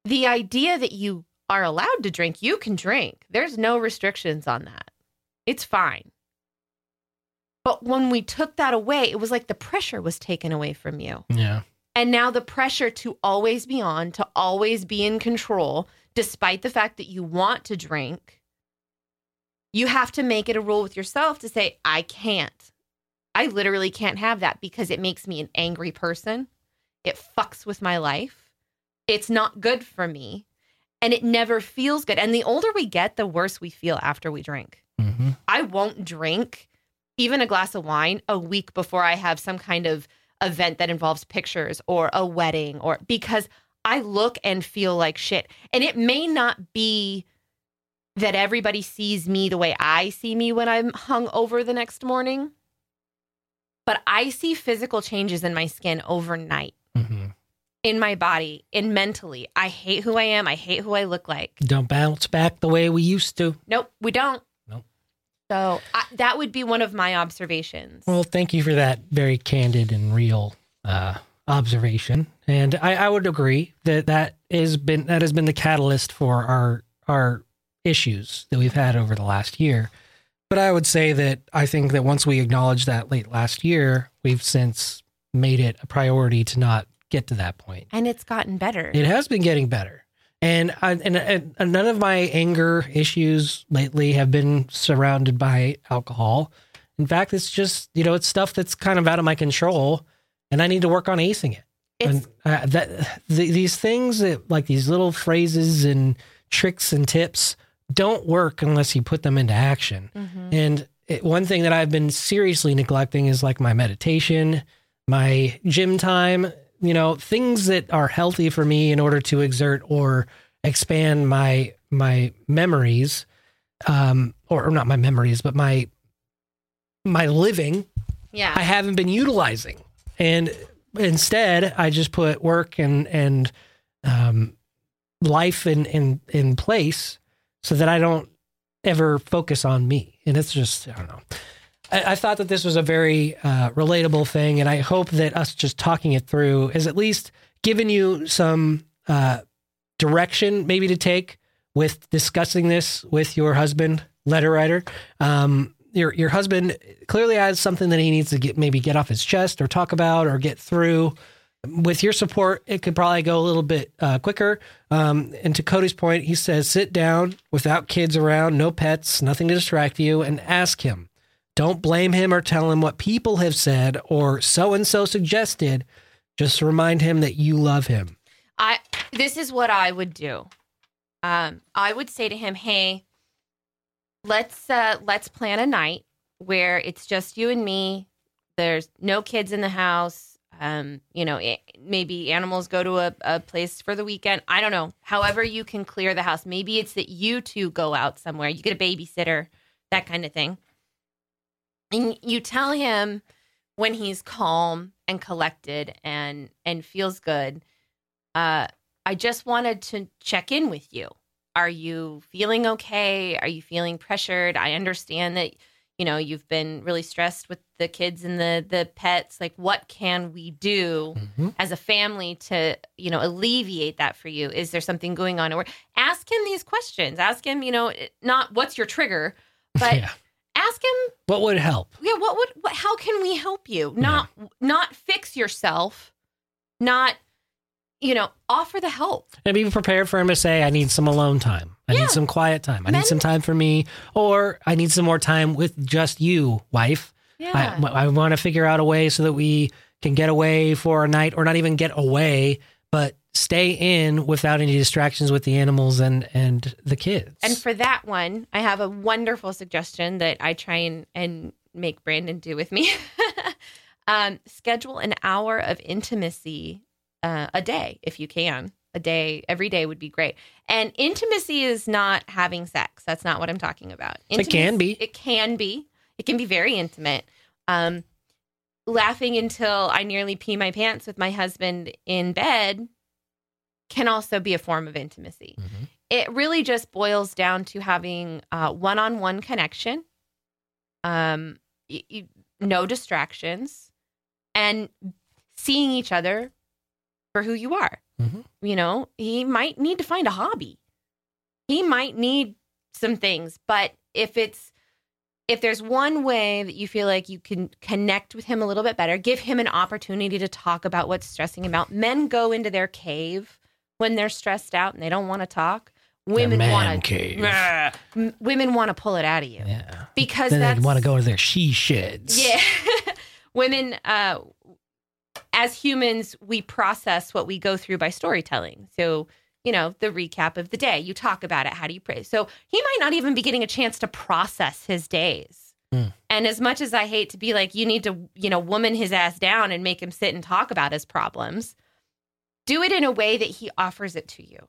the idea that you are allowed to drink, you can drink. There's no restrictions on that. It's fine. But when we took that away, it was like the pressure was taken away from you. Yeah. And now the pressure to always be on, to always be in control, despite the fact that you want to drink, you have to make it a rule with yourself to say, I can't. I literally can't have that because it makes me an angry person. It fucks with my life. It's not good for me. And it never feels good. And the older we get, the worse we feel after we drink. hmm I won't drink even a glass of wine a week before I have some kind of event that involves pictures or a wedding or because I look and feel like shit. And it may not be that everybody sees me the way I see me when I'm hung over the next morning, but I see physical changes in my skin overnight, hmm in my body, in mentally. I hate who I am. I hate who I look like. Don't bounce back the way we used to. Nope, we don't. So I, that would be one of my observations. Well, thank you for that very candid and real uh, observation. And I, I would agree that that has been that has been the catalyst for our our issues that we've had over the last year. But I would say that I think that once we acknowledged that late last year, we've since made it a priority to not get to that point. and it's gotten better. It has been getting better. And, I, and and none of my anger issues lately have been surrounded by alcohol. In fact, it's just you know it's stuff that's kind of out of my control, and I need to work on acing it. It's and uh, that the, these things that like these little phrases and tricks and tips don't work unless you put them into action. mhm. And it, one thing that I've been seriously neglecting is like my meditation, my gym time, you know, things that are healthy for me in order to exert or expand my my memories um or, or not my memories, but my my living yeah. I haven't been utilizing. And instead, I just put work and and um, life in in in place so that I don't ever focus on me. And it's just I don't know. I, I thought that this was a very uh, relatable thing, and I hope that us just talking it through is at least given you some uh, direction, maybe to take with discussing this with your husband, letter writer. Um, your your husband clearly has something that he needs to get maybe get off his chest or talk about or get through. With your support, it could probably go a little bit uh, quicker. Um, and to Cody's point, he says, sit down without kids around, no pets, nothing to distract you, and ask him. Don't blame him or tell him what people have said or so and so suggested. Just remind him that you love him. I this is what I would do. Um, I would say to him, "Hey, let's uh, let's plan a night where it's just you and me. There's no kids in the house. Um, you know, it, maybe animals go to a, a place for the weekend. I don't know. However, you can clear the house. Maybe it's that you two go out somewhere. You get a babysitter, that kind of thing. And you tell him when he's calm and collected and and feels good. Uh, I just wanted to check in with you. Are you feeling okay? Are you feeling pressured? I understand that you know you've been really stressed with the kids and the the pets. Like, what can we do Mhm. as a family to you know alleviate that for you? Is there something going on? Or ask him these questions. Ask him, you know, not what's your trigger, but yeah. Ask him What would help? yeah what would what, how can we help you not not fix yourself not you know offer the help And be prepared for him to say, I need some alone time. I Yeah. need some quiet time. I Men- need some time for me. Or I need some more time with just you, wife. yeah I, I want to figure out a way so that we can get away for a night or not even get away, but stay in without any distractions with the animals and and the kids. And for that one, I have a wonderful suggestion that I try and, and make Brandon do with me. um, schedule an hour of intimacy uh, a day if you can. A day, every day would be great. And intimacy is not having sex. That's not what I'm talking about. It can be. It can be. It can be very intimate. Um, laughing until I nearly pee my pants with my husband in bed can also be a form of intimacy. Mhm. It really just boils down to having uh, one-on-one connection, um, y- y- no distractions, and seeing each other for who you are. Mhm. You know, he might need to find a hobby. He might need some things, but if it's if there's one way that you feel like you can connect with him a little bit better, give him an opportunity to talk about what's stressing him out. Men go into their cave when they're stressed out and they don't want to talk. Women want to cave. women want to pull it out of you yeah. because Then they want to go to their she sheds. yeah. Women, uh, as humans, we process what we go through by storytelling. So, you know, the recap of the day, you talk about it. How do you pray? So he might not even be getting a chance to process his days. Hmm. And as much as I hate to be like, you need to, you know, woman his ass down and make him sit and talk about his problems, do it in a way that he offers it to you.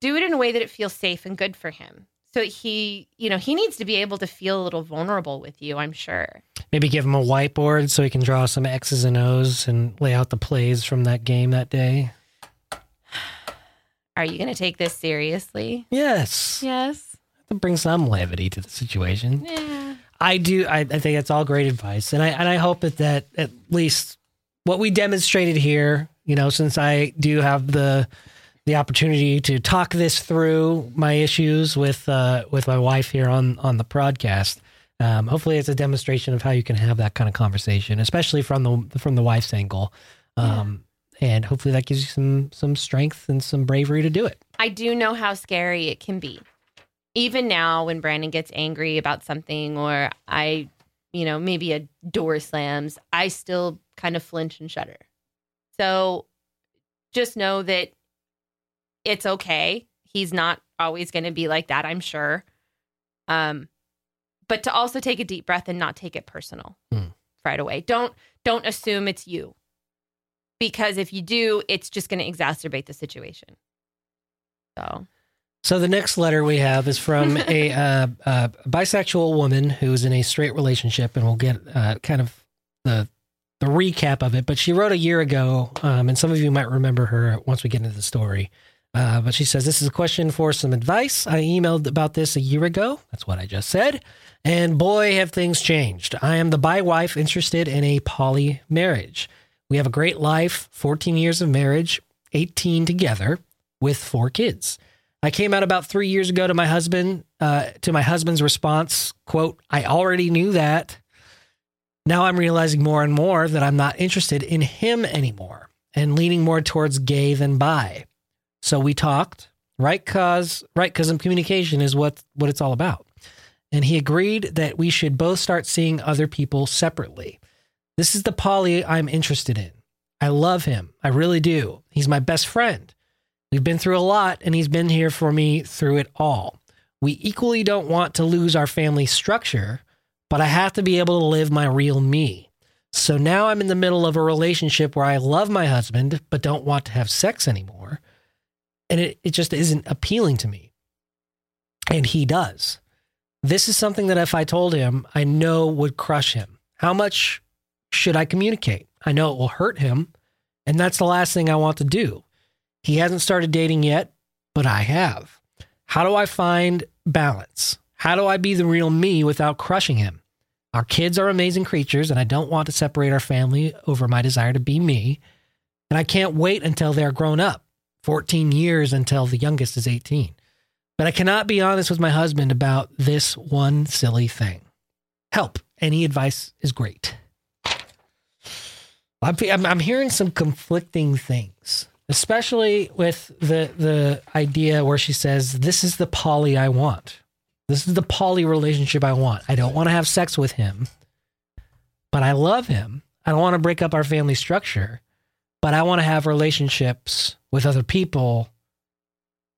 Do it in a way that it feels safe and good for him. So he, you know, he needs to be able to feel a little vulnerable with you, I'm sure. Maybe give him a whiteboard so he can draw some X's and O's and lay out the plays from that game that day. Are you going to take this seriously? Yes. Yes. To bring some levity to the situation. Yeah. I do. I, I think it's all great advice, and I and I hope that that at least what we demonstrated here, you know, since I do have the the opportunity to talk this through my issues with uh, with my wife here on on the podcast. Um, hopefully, it's a demonstration of how you can have that kind of conversation, especially from the from the wife's angle. Um, And hopefully, that gives you some some strength and some bravery to do it. I do know how scary it can be. Even now, when Brandon gets angry about something, or I, you know, maybe a door slams, I still kind of flinch and shudder. So just know that it's okay. He's not always going to be like that, I'm sure. Um, but to also take a deep breath and not take it personal Hmm. right away. Don't don't assume it's you, because if you do, it's just going to exacerbate the situation. So So the next letter we have is from a uh, uh, bisexual woman who's in a straight relationship, and we'll get uh, kind of the the recap of it. But she wrote a year ago, um, and some of you might remember her once we get into the story. Uh, but she says this is a question for some advice. I emailed about this a year ago. That's what I just said. And boy, have things changed. I am the bi wife interested in a poly marriage. We have a great life, 14 years of marriage, 18 together, with four kids. I came out about three years ago to my husband, uh, to my husband's response, quote, I already knew that. Now I'm realizing more and more that I'm not interested in him anymore and leaning more towards gay than bi. So we talked, right? Cause, right? Cause communication is what, what it's all about. And he agreed that we should both start seeing other people separately. This is the poly I'm interested in. I love him. I really do. He's my best friend. We've been through a lot, and he's been here for me through it all. We equally don't want to lose our family structure, but I have to be able to live my real me. So now I'm in the middle of a relationship where I love my husband, but don't want to have sex anymore. And it, it just isn't appealing to me. And he does. This is something that if I told him, I know would crush him. How much should I communicate? I know it will hurt him. And that's the last thing I want to do. He hasn't started dating yet, but I have. How do I find balance? How do I be the real me without crushing him? Our kids are amazing creatures, and I don't want to separate our family over my desire to be me. And I can't wait until they're grown up 14 years until the youngest is 18. But I cannot be honest with my husband about this one silly thing. Help. Any advice is great. I'm, I'm, hearing some conflicting things, especially with the the idea where she says, "This is the poly I want. This is the poly relationship I want. I don't want to have sex with him, but I love him. I don't want to break up our family structure, but I want to have relationships with other people,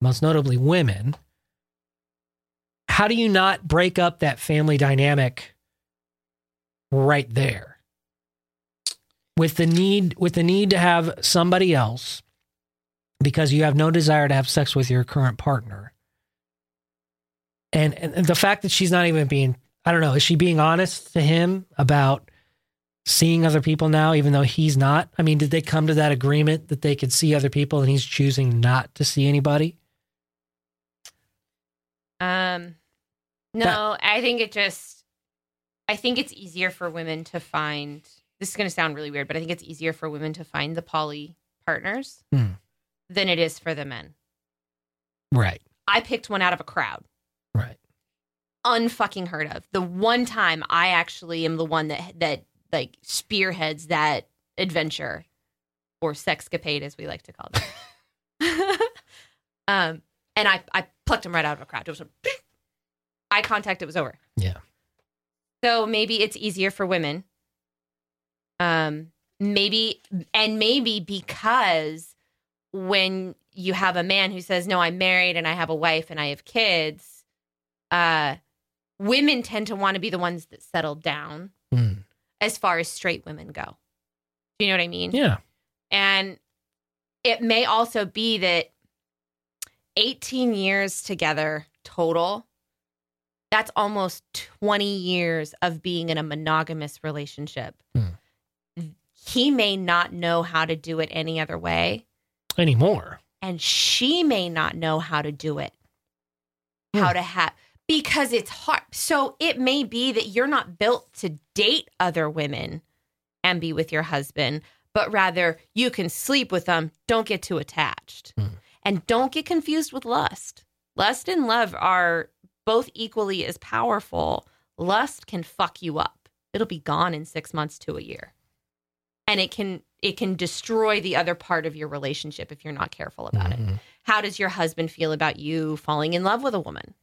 most notably women, how do you not break up that family dynamic right there? With the need with the need to have somebody else because you have no desire to have sex with your current partner. And, and the fact that she's not even being I don't know, is she being honest to him about seeing other people now, even though he's not? I mean, did they come to that agreement that they could see other people and he's choosing not to see anybody? Um, no, I think it just, I think it's easier for women to find. This is going to sound really weird, but I think it's easier for women to find the poly partners Hmm. than it is for the men. Right. I picked one out of a crowd. Right. unfucking heard of. The one time I actually am the one that that like spearheads that adventure or sexcapade as we like to call them. um and I I plucked him right out of a crowd. It was a eye contact, it was over. Yeah. So maybe it's easier for women. Um maybe and maybe because when you have a man who says, No, I'm married and I have a wife and I have kids, uh women tend to want to be the ones that settle down Hmm. as far as straight women go. Do you know what I mean? Yeah. And it may also be that 18 years together total, that's almost 20 years of being in a monogamous relationship. Hmm. He may not know how to do it any other way, Anymore. and she may not know how to do it. How Hmm. to have because it's hard. So it may be that you're not built to date other women and be with your husband, but rather you can sleep with them. Don't get too attached. Hmm. And don't get confused with lust. Lust and love are both equally as powerful. Lust can fuck you up. It'll be gone in 6 months to a year. And it can it can destroy the other part of your relationship if you're not careful about it. Mhm. How does your husband feel about you falling in love with a woman?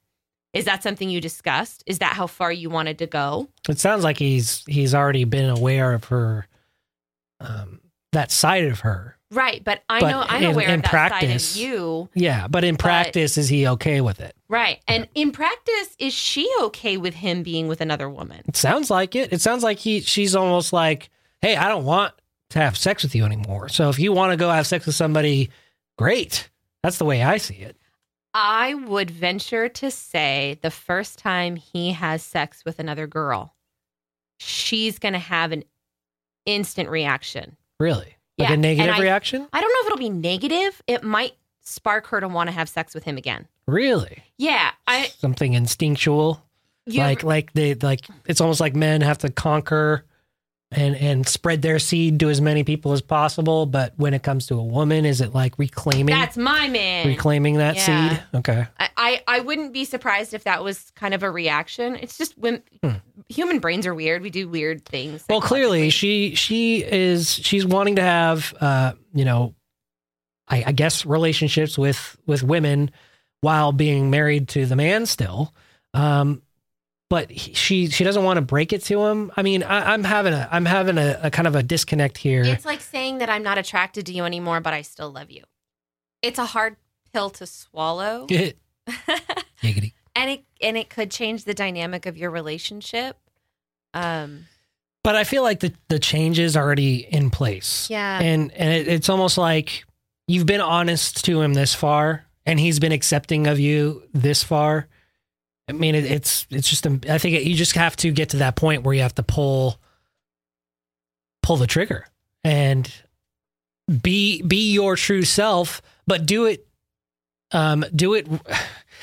Is that something you discussed? Is that how far you wanted to go? It sounds like he's he's already been aware of her um that side of her. Right, but I But know I'm in- aware in of that practice- side of you. Yeah, but in practice is he okay with it? Right. And in practice, is she okay with him being with another woman? It sounds like it. It sounds like he she's almost like, "Hey, I don't want to have sex with you anymore. So if you want to go have sex with somebody, great." That's the way I see it. I would venture to say the first time he has sex with another girl, she's going to have an instant reaction. Really? Like Yeah, a negative I- reaction? I don't know if it'll be negative. It might spark her to want to have sex with him again. Really? Yeah, I Something instinctual? like like they like it's almost like men have to conquer and and spread their seed to as many people as possible, but when it comes to a woman, is it like reclaiming that's my man. reclaiming that Yeah. seed? Okay. I, I I wouldn't be surprised if that was kind of a reaction. It's just when Hmm. human brains are weird. We do weird things. Well, clearly she she is she's wanting to have uh you know I, I guess relationships with with women while being married to the man still. Um, but he, she she doesn't want to break it to him. I mean, I, I'm having a I'm having a, a kind of a disconnect here. It's like saying that I'm not attracted to you anymore, but I still love you. It's a hard pill to swallow, Giggity. and it and it could change the dynamic of your relationship. Um, But I feel like the the change is already in place. yeah, and and it, it's almost like you've been honest to him this far, and he's been accepting of you this far. I mean, it, it's it's just I think you just have to get to that point where you have to pull pull the trigger and be be your true self, but do it um do it.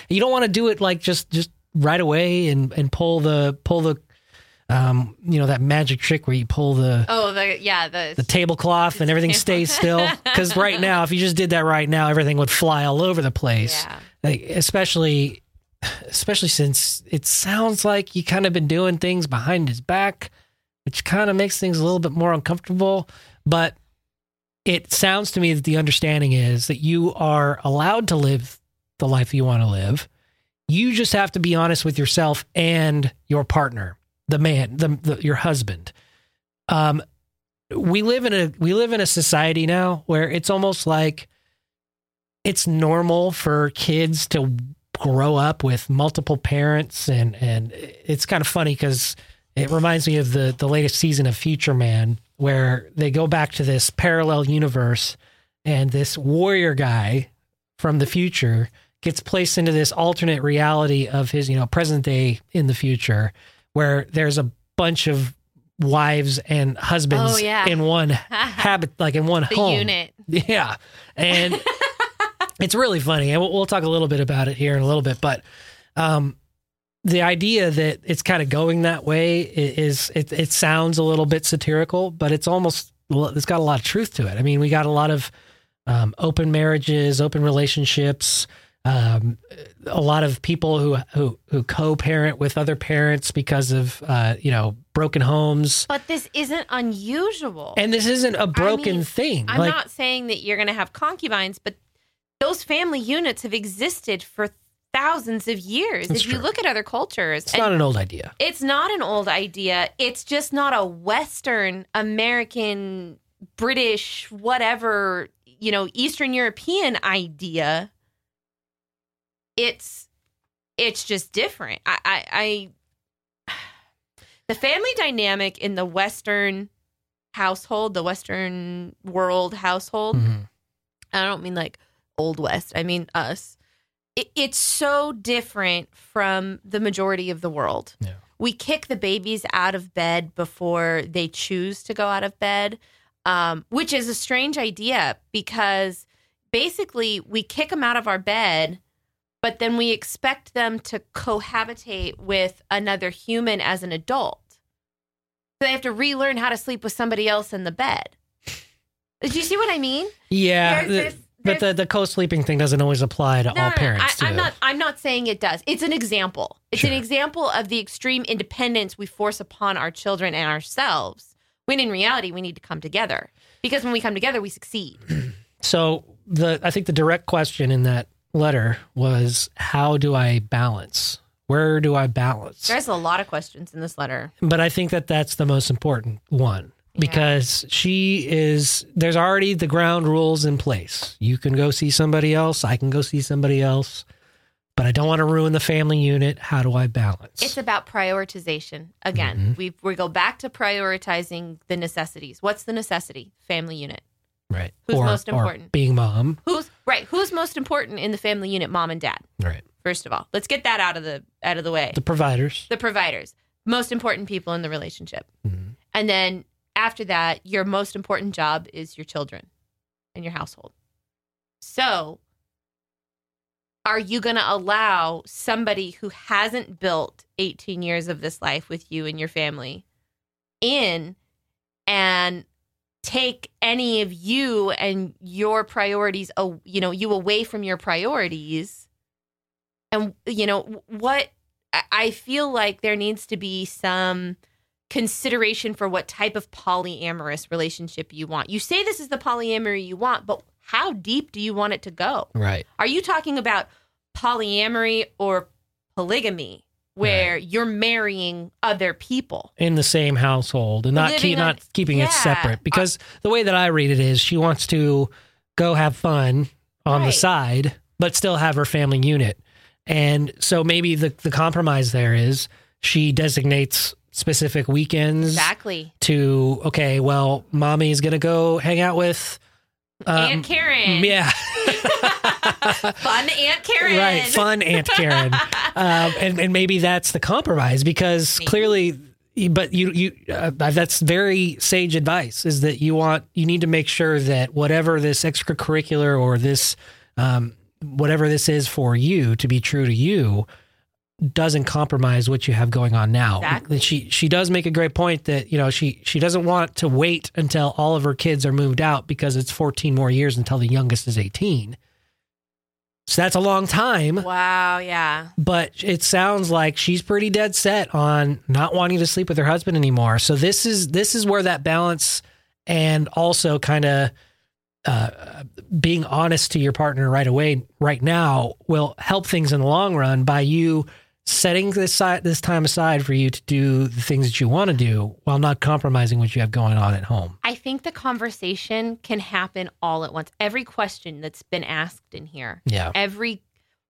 You don't want to do it like just just right away and and pull the pull the um you know that magic trick where you pull the Oh, the yeah the, the tablecloth and everything stays still. Because right now, if you just did that right now, everything would fly all over the place. yeah. Like, especially, especially since it sounds like you kind of been doing things behind his back, which kind of makes things a little bit more uncomfortable. But it sounds to me that the understanding is that you are allowed to live the life you want to live. You just have to be honest with yourself and your partner, the man, the, the your husband. Um, we live in a we live in a society now where it's almost like it's normal for kids to grow up with multiple parents and and it's kind of funny because it reminds me of the the latest season of Future Man where they go back to this parallel universe and this warrior guy from the future gets placed into this alternate reality of his you know present day in the future where there's a bunch of wives and husbands Oh, yeah. in one habit like in one the home unit. yeah. And it's really funny. And we'll, we'll talk a little bit about it here in a little bit. But um, the idea that it's kind of going that way is, it, it sounds a little bit satirical, but it's almost it's got a lot of truth to it. I mean, we got a lot of um, open marriages, open relationships. Um, a lot of people who who who co-parent with other parents because of uh, you know broken homes, But this isn't unusual. and this isn't a broken mean, thing. I'm like, not saying that you're going to have concubines, but those family units have existed for thousands of years. That's if you true. look at other cultures, it's not an old idea. it's not an old idea. It's just not a Western American, British, whatever, you know, Eastern European idea. It's it's just different. I I, I the family dynamic in the Western household, the Western world household. Mhm. I don't mean like old West. I mean us. It, it's so different from the majority of the world. Yeah. We kick the babies out of bed before they choose to go out of bed, um, which is a strange idea because basically we kick them out of our bed, but then we expect them to cohabitate with another human as an adult. So they have to relearn how to sleep with somebody else in the bed. Do you see what I mean? Yeah, There's the- this- but the, the co-sleeping thing doesn't always apply to all parents. I, am not. I'm not saying it does. It's an example. It's an example of the extreme independence we force upon our children and ourselves. When in reality, we need to come together because when we come together, we succeed. So the I think the direct question in that letter was, how do I balance? Where do I balance? There's a lot of questions in this letter. But I think that that's the most important one because she is there's already the ground rules in place. You can go see somebody else, I can go see somebody else, but I don't want to ruin the family unit. How do I balance? It's about prioritization. Again, Mm-hmm. we we go back to prioritizing the necessities. What's the necessity? Family unit. right. who's or, most or important? being mom. Who's right? Who's most important in the family unit? Mom and dad. Right. First of all, let's get that out of the out of the way. The providers. the providers, most important people in the relationship. Mhm. And then after that, your most important job is your children and your household. So, are you going to allow somebody who hasn't built 18 years of this life with you and your family in and take any of you and your priorities, you know, you away from your priorities? And, you know, what I feel like there needs to be some consideration for what type of polyamorous relationship you want. You say this is the polyamory you want, but how deep do you want it to go? Right. Are you talking about polyamory or polygamy where you're marrying other people? in the same household and not keep, on- not keeping yeah. it separate because uh, the way that I read it is she wants to go have fun on the side but still have her family unit. And so maybe the the compromise there is she designates specific weekends Exactly. to okay, well, mommy's going to go hang out with um, Aunt Karen. Yeah. Fun Aunt Karen. Right, fun Aunt Karen, um, and and maybe that's the compromise because Maybe. clearly, but you you uh, that's very sage advice is that you want you need to make sure that whatever this extracurricular or this um, whatever this is for you to be true to you doesn't compromise what you have going on now. Exactly. She she does make a great point that you know she she doesn't want to wait until all of her kids are moved out because it's 14 more years until the youngest is 18. So that's a long time, Wow, yeah. but it sounds like she's pretty dead set on not wanting to sleep with her husband anymore. So this is this is where that balance and also kind of uh, being honest to your partner right away, right now, will help things in the long run by you setting this side this time aside for you to do the things that you want to do while not compromising what you have going on at home. I think the conversation can happen all at once. Every question that's been asked in here, Yeah. every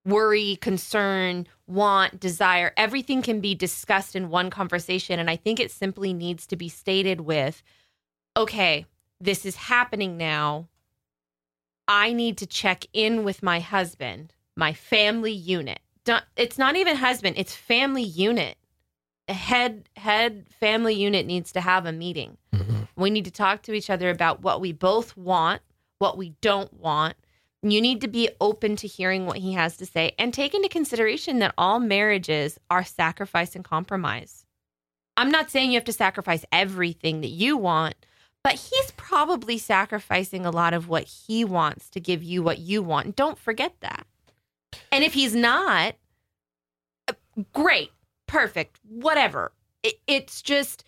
worry, concern, want, desire, everything can be discussed in one conversation. And I think it simply needs to be stated with, okay, this is happening now. I need to check in with my husband, my family unit. Don't- It's not even husband, it's family unit. A head head family unit needs to have a meeting. Mhm. We need to talk to each other about what we both want, what we don't want. You need to be open to hearing what he has to say and take into consideration that all marriages are sacrifice and compromise. I'm not saying you have to sacrifice everything that you want, but he's probably sacrificing a lot of what he wants to give you what you want. Don't forget that. And if he's not, great, perfect, whatever. It, it's just,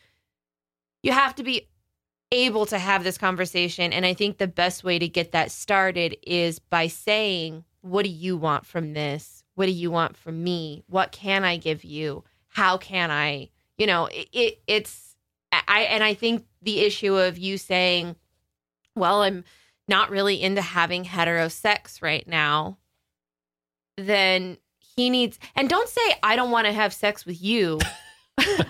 you have to be able to have this conversation. And I think the best way to get that started is by saying, What do you want from this? What do you want from me? What can I give you? How can I? You know, it, it it's I and I think the issue of you saying, Well, I'm not really into having hetero sex right now, then he needs and don't say I don't want to have sex with you.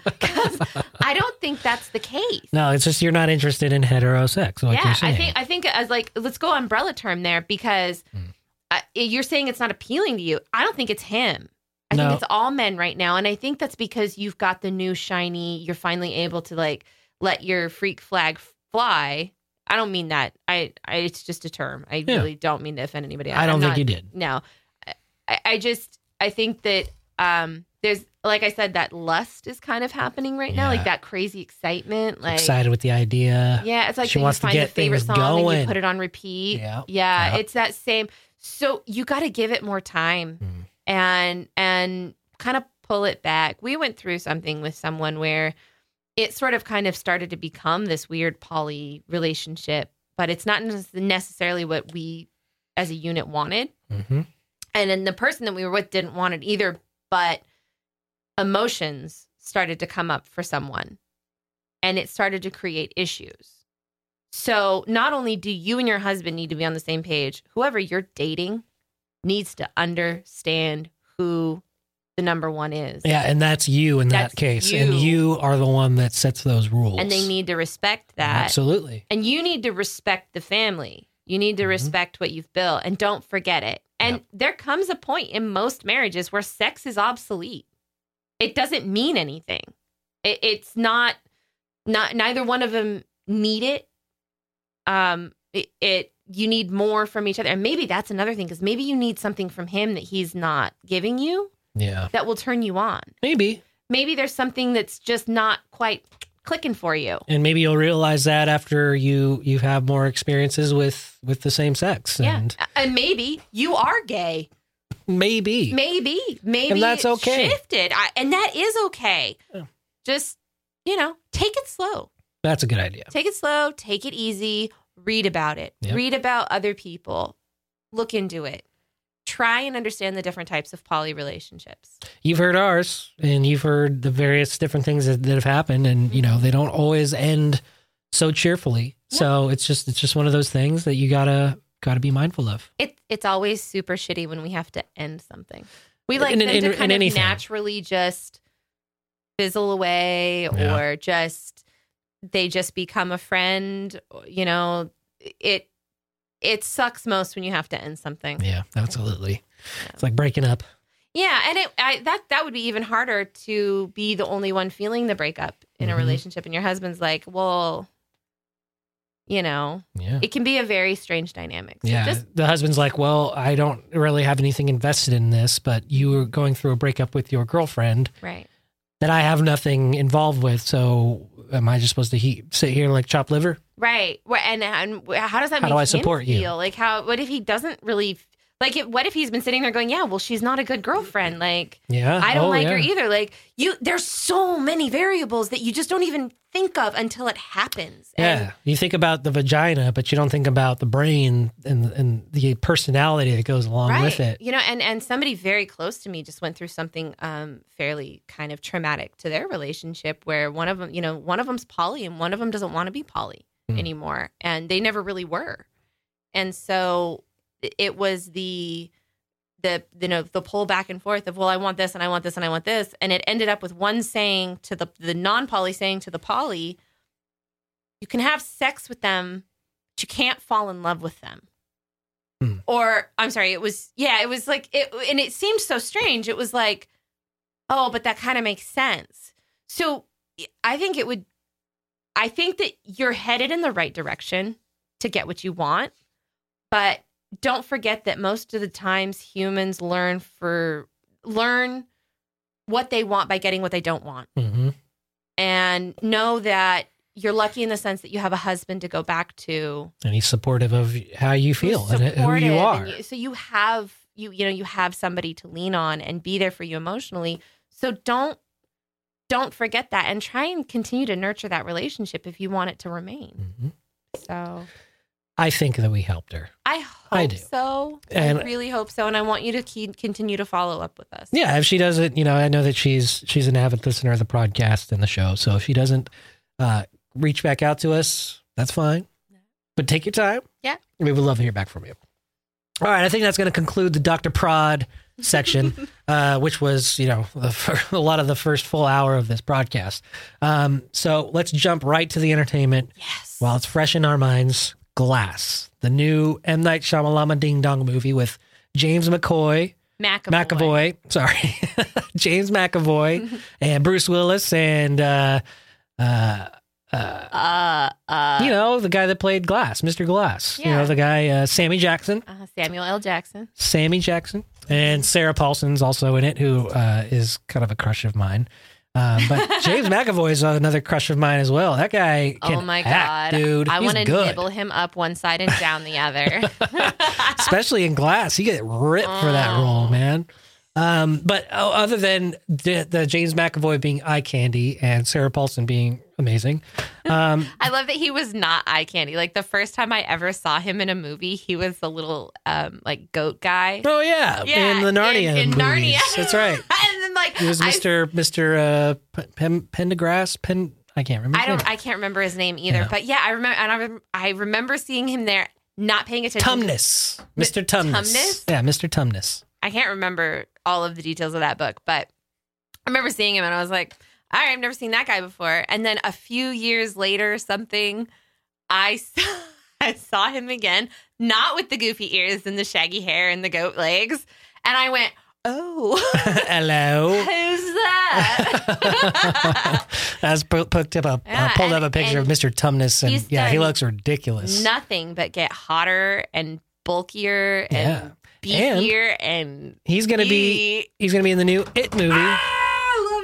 Because I don't think that's the case. No, it's just you're not interested in hetero sex. Like yeah, you're I think I think as like let's go umbrella term there because Mm. uh, you're saying it's not appealing to you. I don't think it's him. I No. think it's all men right now, and I think that's because you've got the new shiny. You're finally able to like let your freak flag fly. I don't mean that. I, I it's just a term. I Yeah. really don't mean to offend anybody. I don't I'm think not- you did. No, I, I just I think that um there's like I said that lust is kind of happening right now, Yeah. like that crazy excitement, like Excited with the idea. yeah, it's like She wants you to find get the favorite song and you put it on repeat. Yeah. Yeah, Yeah. it's that same. So you got to give it more time Mm. and and kind of pull it back. We went through something with someone where it sort of kind of started to become this weird poly relationship, but it's not necessarily what we as a unit wanted. hmm And then the person that we were with didn't want it either, but emotions started to come up for someone and it started to create issues. So, not only do you and your husband need to be on the same page, whoever you're dating needs to understand who the number one is. Yeah, and that's you in That's that case, and you. you are the one that sets those rules. And they need to respect that. absolutely. And you need to respect the family. You need to Mhm. respect what you've built and don't forget it. And Yep. there comes a point in most marriages where sex is obsolete. It doesn't mean anything. It, it's not not neither one of them need it. Um it, it you need more from each other. And maybe that's another thing cuz maybe you need something from him that he's not giving you Yeah, that will turn you on. maybe, Maybe there's something that's just not quite clicking for you. and maybe you'll realize that after you you have more experiences with with the same sex, and Yeah. And maybe you are gay. maybe, Maybe, maybe And that's okay. Shifted, I, and that is okay. Yeah. Just you know, take it slow. that's a good idea. Take it slow. Take it easy. Read about it. Yep. Read about other people. Look into it. Try and understand the different types of poly relationships. You've heard ours, and you've heard the various different things that, that have happened, and you know mm-hmm. they don't always end so cheerfully. So it's just it's just one of those things that you gotta gotta be mindful of. It it's always super shitty when we have to end something. We like In- them in- to in kind of anything. naturally just fizzle away, Yeah. or just they just become a friend. You know, it it sucks most when you have to end something. Yeah, absolutely. It's like breaking up. Yeah, and it I, that that would be even harder to be the only one feeling the breakup in a Mhm. relationship, and your husband's like, well. You know, Yeah. it can be a very strange dynamic. So Yeah. just the husband's like, Well, I don't really have anything invested in this, but you were going through a breakup with your girlfriend right. that I have nothing involved with. So am I just supposed to he- sit here and like chop liver? Right. And and how does that How make do I him support you? feel? Like how what if he doesn't really Like, if, what if he's been sitting there going, "Yeah, well, she's not a good girlfriend. Like, Yeah. I don't Oh, like yeah. her either." Like, you, there's so many variables that you just don't even think of until it happens. And Yeah, you think about the vagina, but you don't think about the brain and and the personality that goes along with it. You know, and and somebody very close to me just went through something um fairly kind of traumatic to their relationship where one of them, you know, one of them's poly and one of them doesn't want to be poly Hmm. anymore and they never really were. And so it- was the the you know the pull back and forth of well I want this and I want this and I want this and it ended up with one saying to the the non-poly saying to the poly you can have sex with them but you can't fall in love with them Hmm. or I'm sorry, it was yeah, it was like it and it seemed so strange. It was like, oh, but that kind of makes sense. So I think it would I think that you're headed in the right direction to get what you want, but don't forget that most of the times humans learn for learn what they want by getting what they don't want. hmm And know that you're lucky in the sense that you have a husband to go back to And he's supportive of how you feel and who you are. you- so you have you you know you have somebody to lean on and be there for you emotionally. So don't don't forget that and try and continue to nurture that relationship if you want it to remain. Mhm. So I think that we helped her. I hope I do. so. And- I really hope so, and I want you to keep, continue to follow up with us. Yeah, if she doesn't, you know, I know that she's she's an avid listener of the podcast and the show. So if she doesn't uh, reach back out to us, that's fine. But take your time. Yeah. we would love to hear back from you. All right, I think that's going to conclude the Dr. Prod section, uh, which was, you know, the, fir- a lot of the first full hour of this broadcast. Um, so let's jump right to the entertainment Yes. while it's fresh in our minds. Glass, the new M Night Shyamalama Ding Dong movie with James McCoy, McAvoy. McAvoy, sorry, James McAvoy, and Bruce Willis, and uh, uh, uh, Uh, uh, you know the guy that played Glass, Mr. Glass. You know the guy uh, Sammy Jackson, uh, Samuel L. Jackson. Sammy Jackson, and Sarah Paulson's also in it, who uh, is kind of a crush of mine. Um, but James McAvoy is another crush of mine as well. That guy can oh my act, god, dude. I want to nibble him up one side and down the other. especially in glass. He get ripped for that Oh. role, man. Um, but oh, other than the, the James McAvoy being eye candy and Sarah Paulson being amazing, um, I love that he was not eye candy. Like the first time I ever saw him in a movie, he was the little um like goat guy. oh yeah, Yeah, in the Narnia in- in. Narnia. That's right. and then like He was Mister Mister uh, Pen, Pendergrass. Pen. I can't remember. I, don't. I can't remember his name either. Yeah. But yeah, I remember. And I, rem- I remember seeing him there, not paying attention. Tumnus, Mister Tumnus. Tumnus? Yeah, Mister Tumnus. I can't remember all of the details of that book, but I remember seeing him, and I was like, "All right, I've never seen that guy before." And then a few years later, something, I saw, I saw him again, not with the goofy ears and the shaggy hair and the goat legs, and I went, "Oh, Hello. who's that?" I was pu- picked up a, uh, Yeah, pulled up a picture of Mr. Tumnus, and yeah, he looks ridiculous. Nothing but get hotter and bulkier Yeah. and beefier and, He's gonna be be. he's gonna be in the new It movie.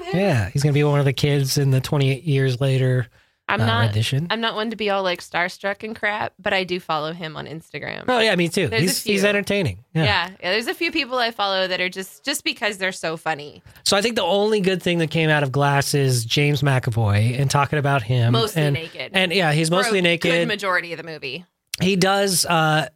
Him. Yeah, he's gonna be one of the kids in the 28 years later I'm uh, not. edition. I'm not one to be all like starstruck and crap, but I do follow him on Instagram. oh yeah, me too. There's He's he's entertaining. Yeah. yeah. yeah, There's a few people I follow that are just just because they're so funny. So I think the only good thing that came out of Glass is James McAvoy and talking about him. Mostly and, naked. And yeah, he's mostly Good naked. majority of the movie. he does uh,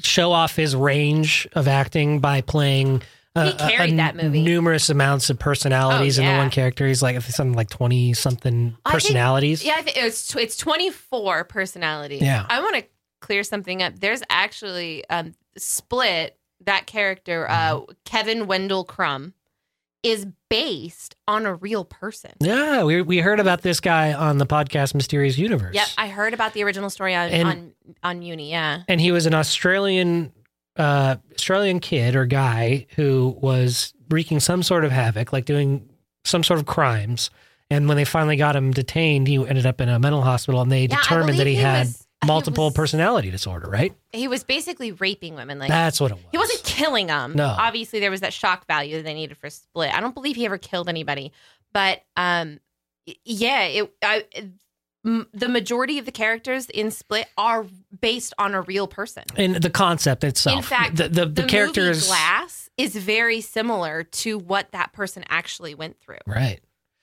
show off his range of acting by playing. Uh, He carried a- a that movie. Numerous amounts of personalities Oh, in the one character. He's like something like twenty something I think- personalities. Yeah, I think it's it's 24 personalities. Yeah. I want to clear something up. There's actually um split that character uh Mm-hmm. Kevin Wendell Crumb is based on a real person. Yeah, we we heard about this guy on the podcast Mysterious Universe. Yep, I heard about the original story on And- on on Uni. Yeah, and he was an Australian uh, Australian kid or guy who was wreaking some sort of havoc, like doing some sort of crimes. And when they finally got him detained, he ended up in a mental hospital, and they Yeah, determined that he, he had was- multiple was- personality disorder. Right? he was basically raping women. Like That's what it was. he wasn't killing them. No. obviously there was that shock value that they needed for split. I don't believe he ever killed anybody, but um, yeah, it. I m- the majority of the characters in Split are based on a real person. And the concept itself. In fact, the the, the, The characters. Glass is very similar to what that person actually went through. Right.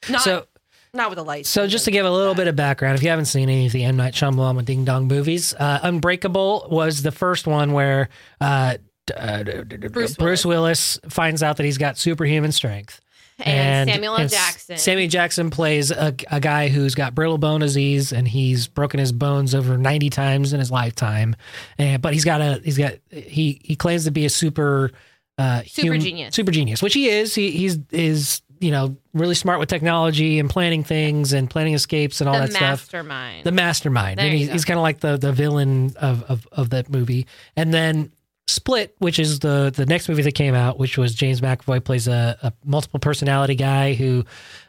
Not So not with a light. So just to give a little bit of background, if you haven't seen any of the M Night Shyamalan Ding Dong movies, uh, Unbreakable was the first one where uh, uh, Bruce Bruce Willis finds out that he's got superhuman strength. and, Samuel L. and Jackson. Sammy Jackson plays a, a guy who's got brittle bone disease and he's broken his bones over ninety times in his lifetime, and but he's got a he's got he he claims to be a super uh, Super hum- genius. super genius, which he is. He he's is you know really smart with technology and planning things and planning escapes and all the that stuff The mastermind. the mastermind. And he's, he's kind of like the the villain of, of of that movie. And then Split, which is the the next movie that came out, which was James McAvoy plays a, a multiple personality guy who.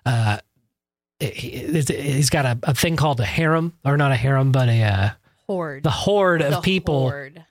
Uh, he- he's got a, a thing called a harem, or not a harem, but a uh, horde. the horde of The people horde.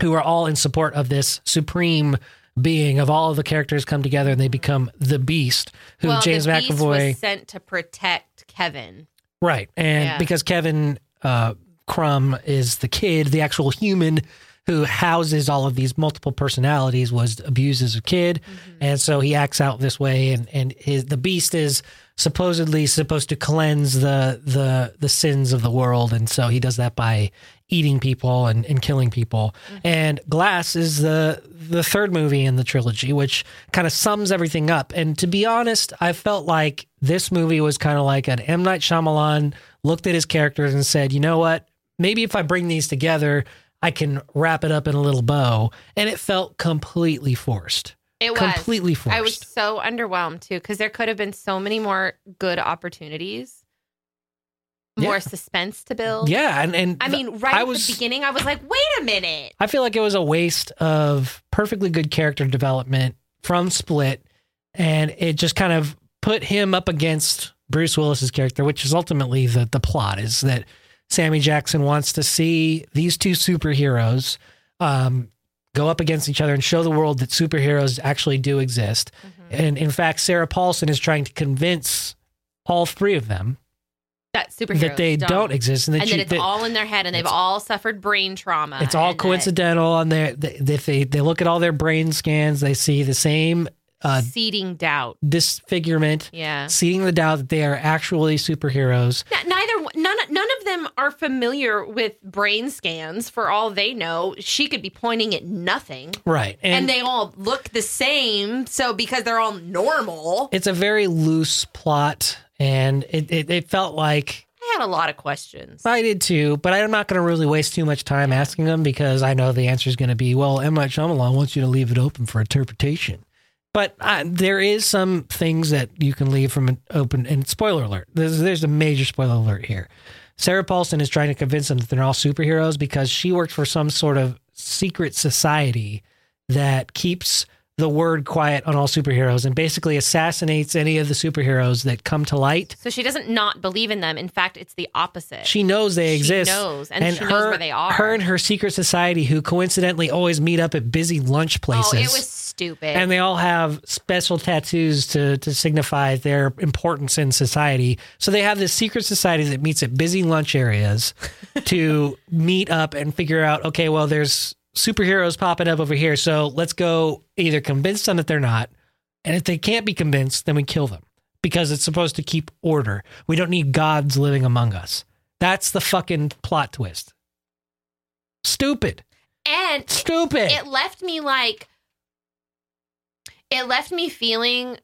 who are all in support of this supreme being of all of the characters come together and they become the beast who well, James McAvoy was sent to protect Kevin. Right. And Yeah. because Kevin uh, Crumb is the kid, the actual human who houses all of these multiple personalities, was abused as a kid. Mm-hmm. And so he acts out this way. And, and his, the beast is supposedly supposed to cleanse the, the, the sins of the world. And so he does that by eating people and, and killing people. Mm-hmm. And Glass is the, the third movie in the trilogy, which kind of sums everything up. And to be honest, I felt like this movie was kind of like an M. Night Shyamalan looked at his characters and said, you know what? Maybe if I bring these together, I can wrap it up in a little bow. And it felt completely forced. It was completely forced. I was so underwhelmed too because there could have been so many more good opportunities, more Yeah. suspense to build. yeah. And, and I mean, right I at was- the beginning, I was like, "Wait a minute!" I feel like it was a waste of perfectly good character development from Split, and it just kind of put him up against Bruce Willis's character, which is ultimately the the plot is that Sammy Jackson wants to see these two superheroes um, go up against each other and show the world that superheroes actually do exist. And in fact, Sarah Paulson is trying to convince all three of them That superheroes that they don't, exist and that, and you, that it's that- all in their head, and they've all suffered brain trauma. it's all and that coincidental on their if they they look at all their brain scans they see the same uh, seeding doubt. disfigurement Yeah. seeing the doubt that they are actually superheroes N- Neither none none of them are familiar with brain scans. For all they know, she could be pointing at nothing, right and, and, they all look the same. So because they're all normal, it's a very loose plot and it, it, it felt like I had a lot of questions. I did too, but I'm not going to really waste too much time asking them because I know the answer is going to be, well, M. Night Shyamalan wants you to leave it open for interpretation. But uh, there is some things that you can leave from an open. And spoiler alert, there's, there's a major spoiler alert here. Sarah Paulson is trying to convince them that they're all superheroes because she works for some sort of secret society that keeps the word quiet on all superheroes and basically assassinates any of the superheroes that come to light. So she doesn't not believe in them. In fact, it's the opposite. She knows they She exist. knows, and she knows where they are. Her and her secret society, who coincidentally always meet up at busy lunch places. oh, it was stupid. and they all have special tattoos to, to signify their importance in society. So they have this secret society that meets at busy lunch areas to meet up and figure out, okay, well, there's superheroes popping up over here. So let's go either convince them that they're not. And if they can't be convinced, then we kill them because it's supposed to keep order. We don't need gods living among us. That's the fucking plot twist. Stupid. and Stupid. it left me like it left me feeling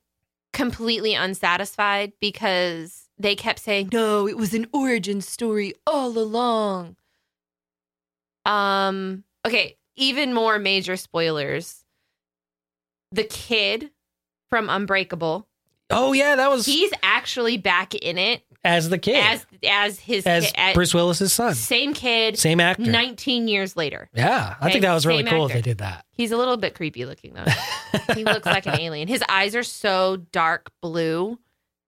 completely unsatisfied because they kept saying no it was an origin story all along. Um okay even more major spoilers. The kid from unbreakable. Oh, yeah, that was he's actually back in it as the kid. as as his as ki- as- Bruce Willis's son. same kid Same actor. 19 years later yeah, I Okay, think that was really same cool if actor. they did that. He's a little bit creepy looking though. he looks like an alien. His eyes are so dark blue,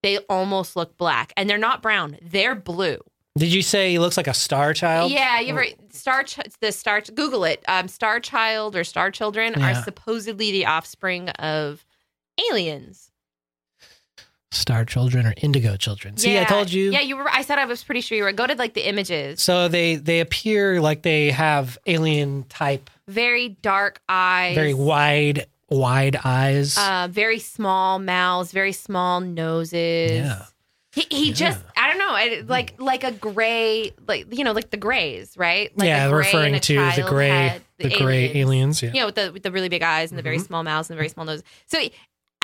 they almost look black, and they're not brown. They're blue. Did you say he looks like a star child? Yeah, you ever Star Ch- the Star Google it. Um, Star Child or Star Children Yeah. are supposedly the offspring of aliens. Star Children or Indigo Children. See, I told you. Yeah, you were. I said I was pretty sure you were. Go to like the images. So they they appear like they have alien type, Very dark eyes. very wide wide eyes. Uh, very small mouths. Very small noses. Yeah. He, he Yeah. just I don't know I, like like a gray like you know like the grays right like yeah, gray referring to the gray head, the, gray aliens. Yeah. you know with the with the really big eyes and the very Mhm. small mouths and the very small nose so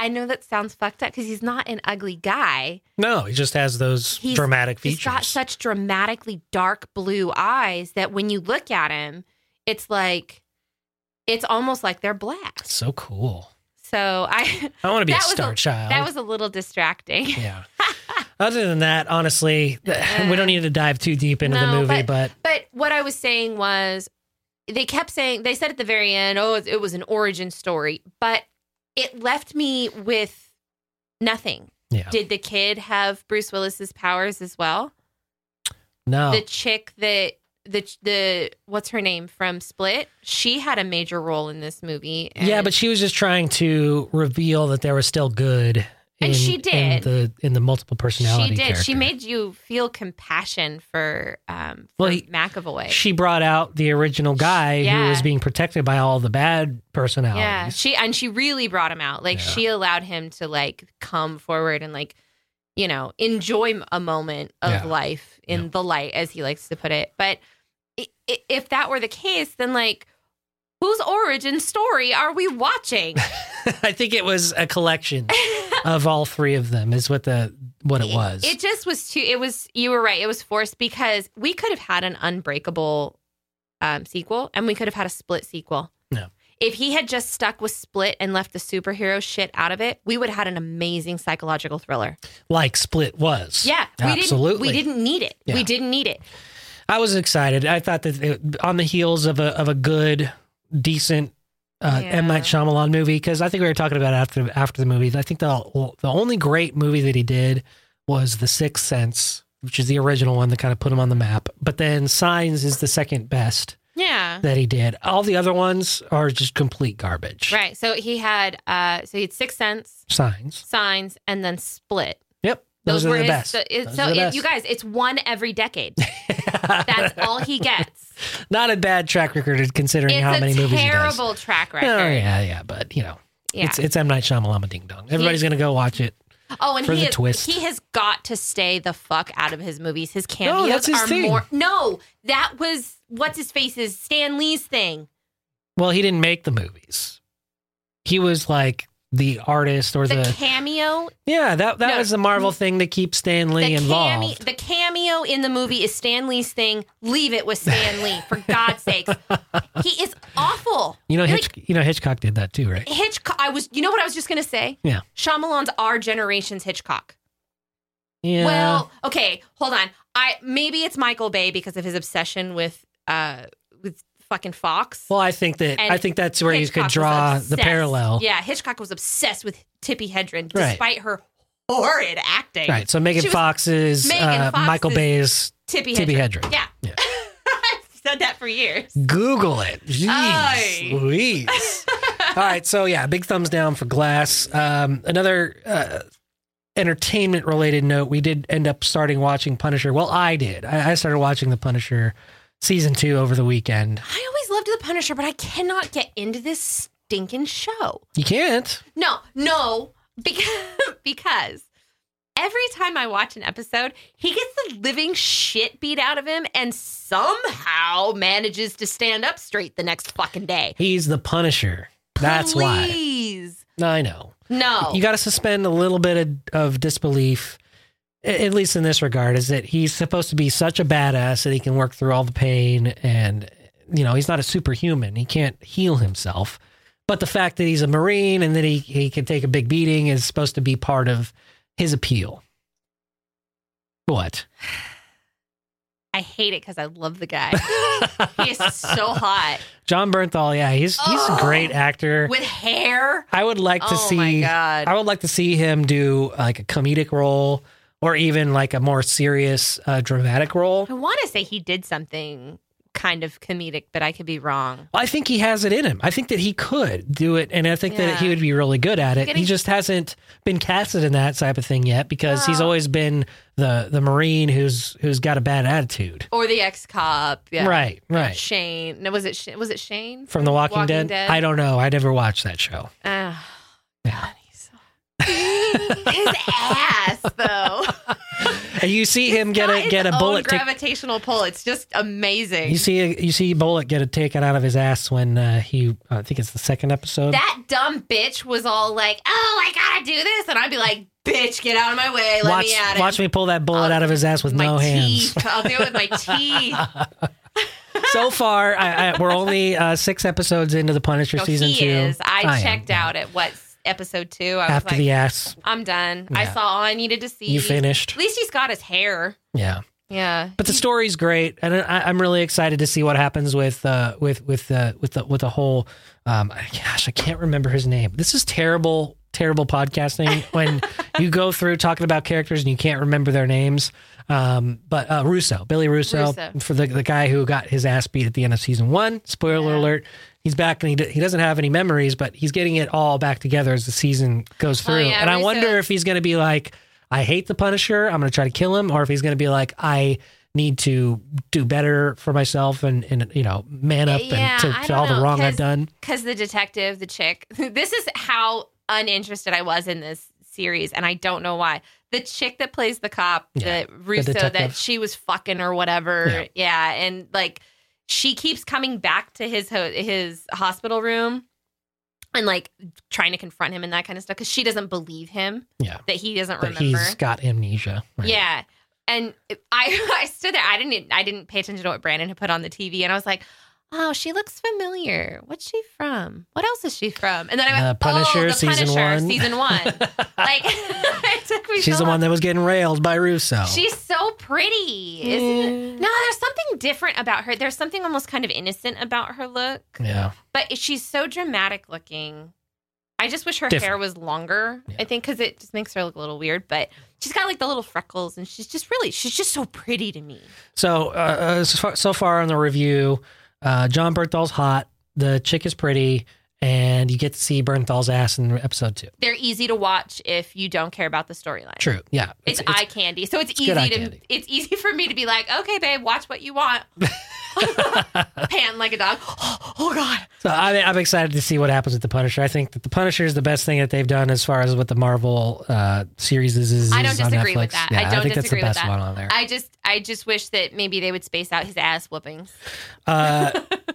I know that sounds fucked up because he's not an ugly guy No, he just has those He's- dramatic He's got such dramatically dark blue eyes that when you look at him it's like it's almost like they're black so cool. so I I want to be a star a- child. that was a little distracting yeah. Other than that, honestly, we don't need to dive too deep into the No, movie, but, But what I was saying was, they kept saying they said at the very end, "Oh, it was an origin story," but it left me with nothing. yeah. Did the kid have Bruce Willis's powers as well? no. The chick that the the what's her name from Split? She had a major role in this movie. yeah, but she was just trying to reveal that there was still good. And in, she in did. the in the multiple personality. she did. She made you feel compassion for um for Well, he- McAvoy. She brought out the original guy who Yeah. was being protected by all the bad personalities. Yeah, she and she really brought him out. Like Yeah. she allowed him to like come forward and like you know enjoy a moment of Yeah. life in the light, as he likes to put it. But if that were the case, then like whose origin story are we watching? I think it was a collection of all three of them. Is what the what it was. It just was too. It was. You were right. It was forced because we could have had an Unbreakable um, sequel, and we could have had a Split sequel. No. If he had just stuck with Split and left the superhero shit out of it, we would have had an amazing psychological thriller. like Split was. Yeah, we absolutely. Didn't, we didn't need it. Yeah. We didn't need it. I was excited. I thought that it, on the heels of a of a good, decent uh, Yeah. M Night Shyamalan movie, because I think we were talking about it after after the movie. I think the the only great movie that he did was The Sixth Sense, which is the original one that kind of put him on the map. But then Signs is the second best Yeah. that he did. All the other ones are just complete garbage. Right. So he had. Uh. So he had Six Sense, Signs. Signs, and then Split. Yep. Those, were are the his- best. it- Those so the it- best. you guys, it's one every decade. That's all he gets. Not a bad track record considering It's how many movies he does. terrible track record. Oh yeah, yeah, but you know, Yeah. it's it's M Night Shyamalan Ding Dong. Everybody's gonna go watch it. Oh, and for he the has, twist. he has got to stay the fuck out of his movies. His cameos that's his are thing. more. No, that was what's his face's Stan Lee's thing. Well, he didn't make the movies. He was like the artist or The, the, cameo, yeah. That that No. was the Marvel thing to keep Stan Lee the involved. cameo, the cameo in the movie is Stan Lee's thing. Leave it with Stan Lee, for God's sakes. He is awful. you know, Like, you know Hitchcock did that too, right? Hitchcock. I was. You know what I was just gonna say? Yeah. Shyamalan's our generation's Hitchcock. Yeah. Well, okay, hold on. I maybe it's Michael Bay because of his obsession with uh with fucking Fox. well, I think that and I think that's where you could draw the parallel. Yeah, Hitchcock was obsessed with Tippi Hedren Right. despite her horrid acting. Right. So Megan Fox's, Fox Megan uh, Michael Bay's Tippi Tippi Hedren. Hedren. Yeah. Yeah. I've said that for years. Google it. Jeez. Louise. All right, so yeah, big thumbs down for Glass. Um, another uh, entertainment related note: we did end up starting watching Punisher. Well, I did. I, I started watching the Punisher season two over the weekend. I always loved The Punisher, but I cannot get into this stinking show. You can't. No, no, because because every time I watch an episode, he gets the living shit beat out of him and somehow manages to stand up straight the next fucking day. He's the Punisher. That's why. Please. I know. No. You got to suspend a little bit of, of disbelief. At least in this regard, is that he's supposed to be such a badass that he can work through all the pain, and you know he's not a superhuman. He can't heal himself. But the fact that he's a marine and that he he can take a big beating is supposed to be part of his appeal. What? I hate it because I love the guy. he is so hot Jon Bernthal, yeah, he's he's a Oh. great actor. with hair. I would like to oh see. my god. I would like to see him do like a comedic role or even like a more serious uh, dramatic role. I want to say he did something kind of comedic, but I could be wrong. I think he has it in him. I think that he could do it, and I think that he would be really good at it. Getting- he just hasn't been casted in that type of thing yet because he's Oh. always been the the marine who's who's got a bad attitude. Or the ex cop. Yeah. Right, right. Shane. No, was it Sh- was it Shane From The Walking, Walking Dead? Dead? I don't know. I never watched that show. Ah, Yeah. God, he's so- his ass though. And you see him get a get a bullet. ta- gravitational pull. It's just amazing. you see you see bullet get a taken out of his ass when uh, he I think it's the second episode. that dumb bitch was all like, "Oh, I gotta do this," and I'd be like, "Bitch, get out of my way. Let watch me at it." watch me pull that bullet I'll- out of his ass with my no teeth. hands. I'll do it with my teeth. so far, I, I, we're only uh, six episodes into the Punisher No, season two. is. I, am, checked yeah. out at what episode two. I after was like, the ass. I'm done. I saw all I needed to see. You finished. At least he's got his hair. Yeah. Yeah. But the story's great, and I, I'm really excited to see what happens with uh, with with uh, with the with the whole. Um, gosh, I can't remember his name. This is terrible, terrible podcasting when you go through talking about characters and you can't remember their names. Um, but uh, Russo, Billy Russo, Russo. for the the guy who got his ass beat at the end of season one. Spoiler Yeah. alert. He's back and he, d- he doesn't have any memories, but he's getting it all back together as the season goes through. Oh, yeah, and I wonder if he's going to be like, I hate the Punisher. I'm going to try to kill him, or if he's going to be like, I need to do better for myself and, and you know, man up Yeah, and to, to all the know, wrong I've done. because the detective, the chick, this is how uninterested I was in this series, and I don't know why. The chick that plays the cop, Yeah, the Russo, that she was fucking or whatever, yeah. and like she keeps coming back to his ho- his hospital room and like trying to confront him and that kind of stuff because she doesn't believe him Yeah. that he doesn't That remember. he's got amnesia. Right. Yeah. And I I stood there. I didn't I didn't pay attention to what Brandon had put on the TV, and I was like, "Oh, she looks familiar. What's she from? What else is she from?" And then I went, Uh, Punisher, "Oh, the season Punisher, one." season one." like it took me. She's so the one that was getting railed by Russo. She's so pretty, isn't it? No, there's something different about her. There's something almost kind of innocent about her look, yeah. but she's so dramatic looking. I just wish her Different. hair was longer. I think because it just makes her look a little weird, but she's got like the little freckles, and she's just really, she's just so pretty to me. So, uh, uh, so, far, so far on the review, uh, Jon Bernthal's hot. The chick is pretty, and you get to see Bernthal's ass in episode two. They're easy to watch if you don't care about the storyline. True. Yeah. It's, eye candy, so it's, it's easy to candy. it's easy for me to be like, okay, babe, watch what you want. Pan like a dog. Oh God. So I, I'm excited to see what happens with the Punisher. I think that the Punisher is the best thing that they've done as far as what the Marvel uh, series is. is I don't is on disagree with that. Yeah, I don't think disagree that's with the best that. one on there. I just I just wish that maybe they would space out his ass whoopings. Uh,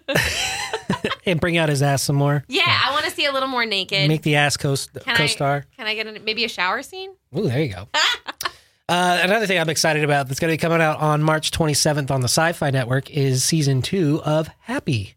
and bring out his ass some more. Yeah, I want to see a little more naked. Make the ass co star. Can I get a, maybe a shower scene? Ooh, there you go. Uh, another thing I'm excited about that's going to be coming out on March 27th on the Syfy Network is season two of Happy.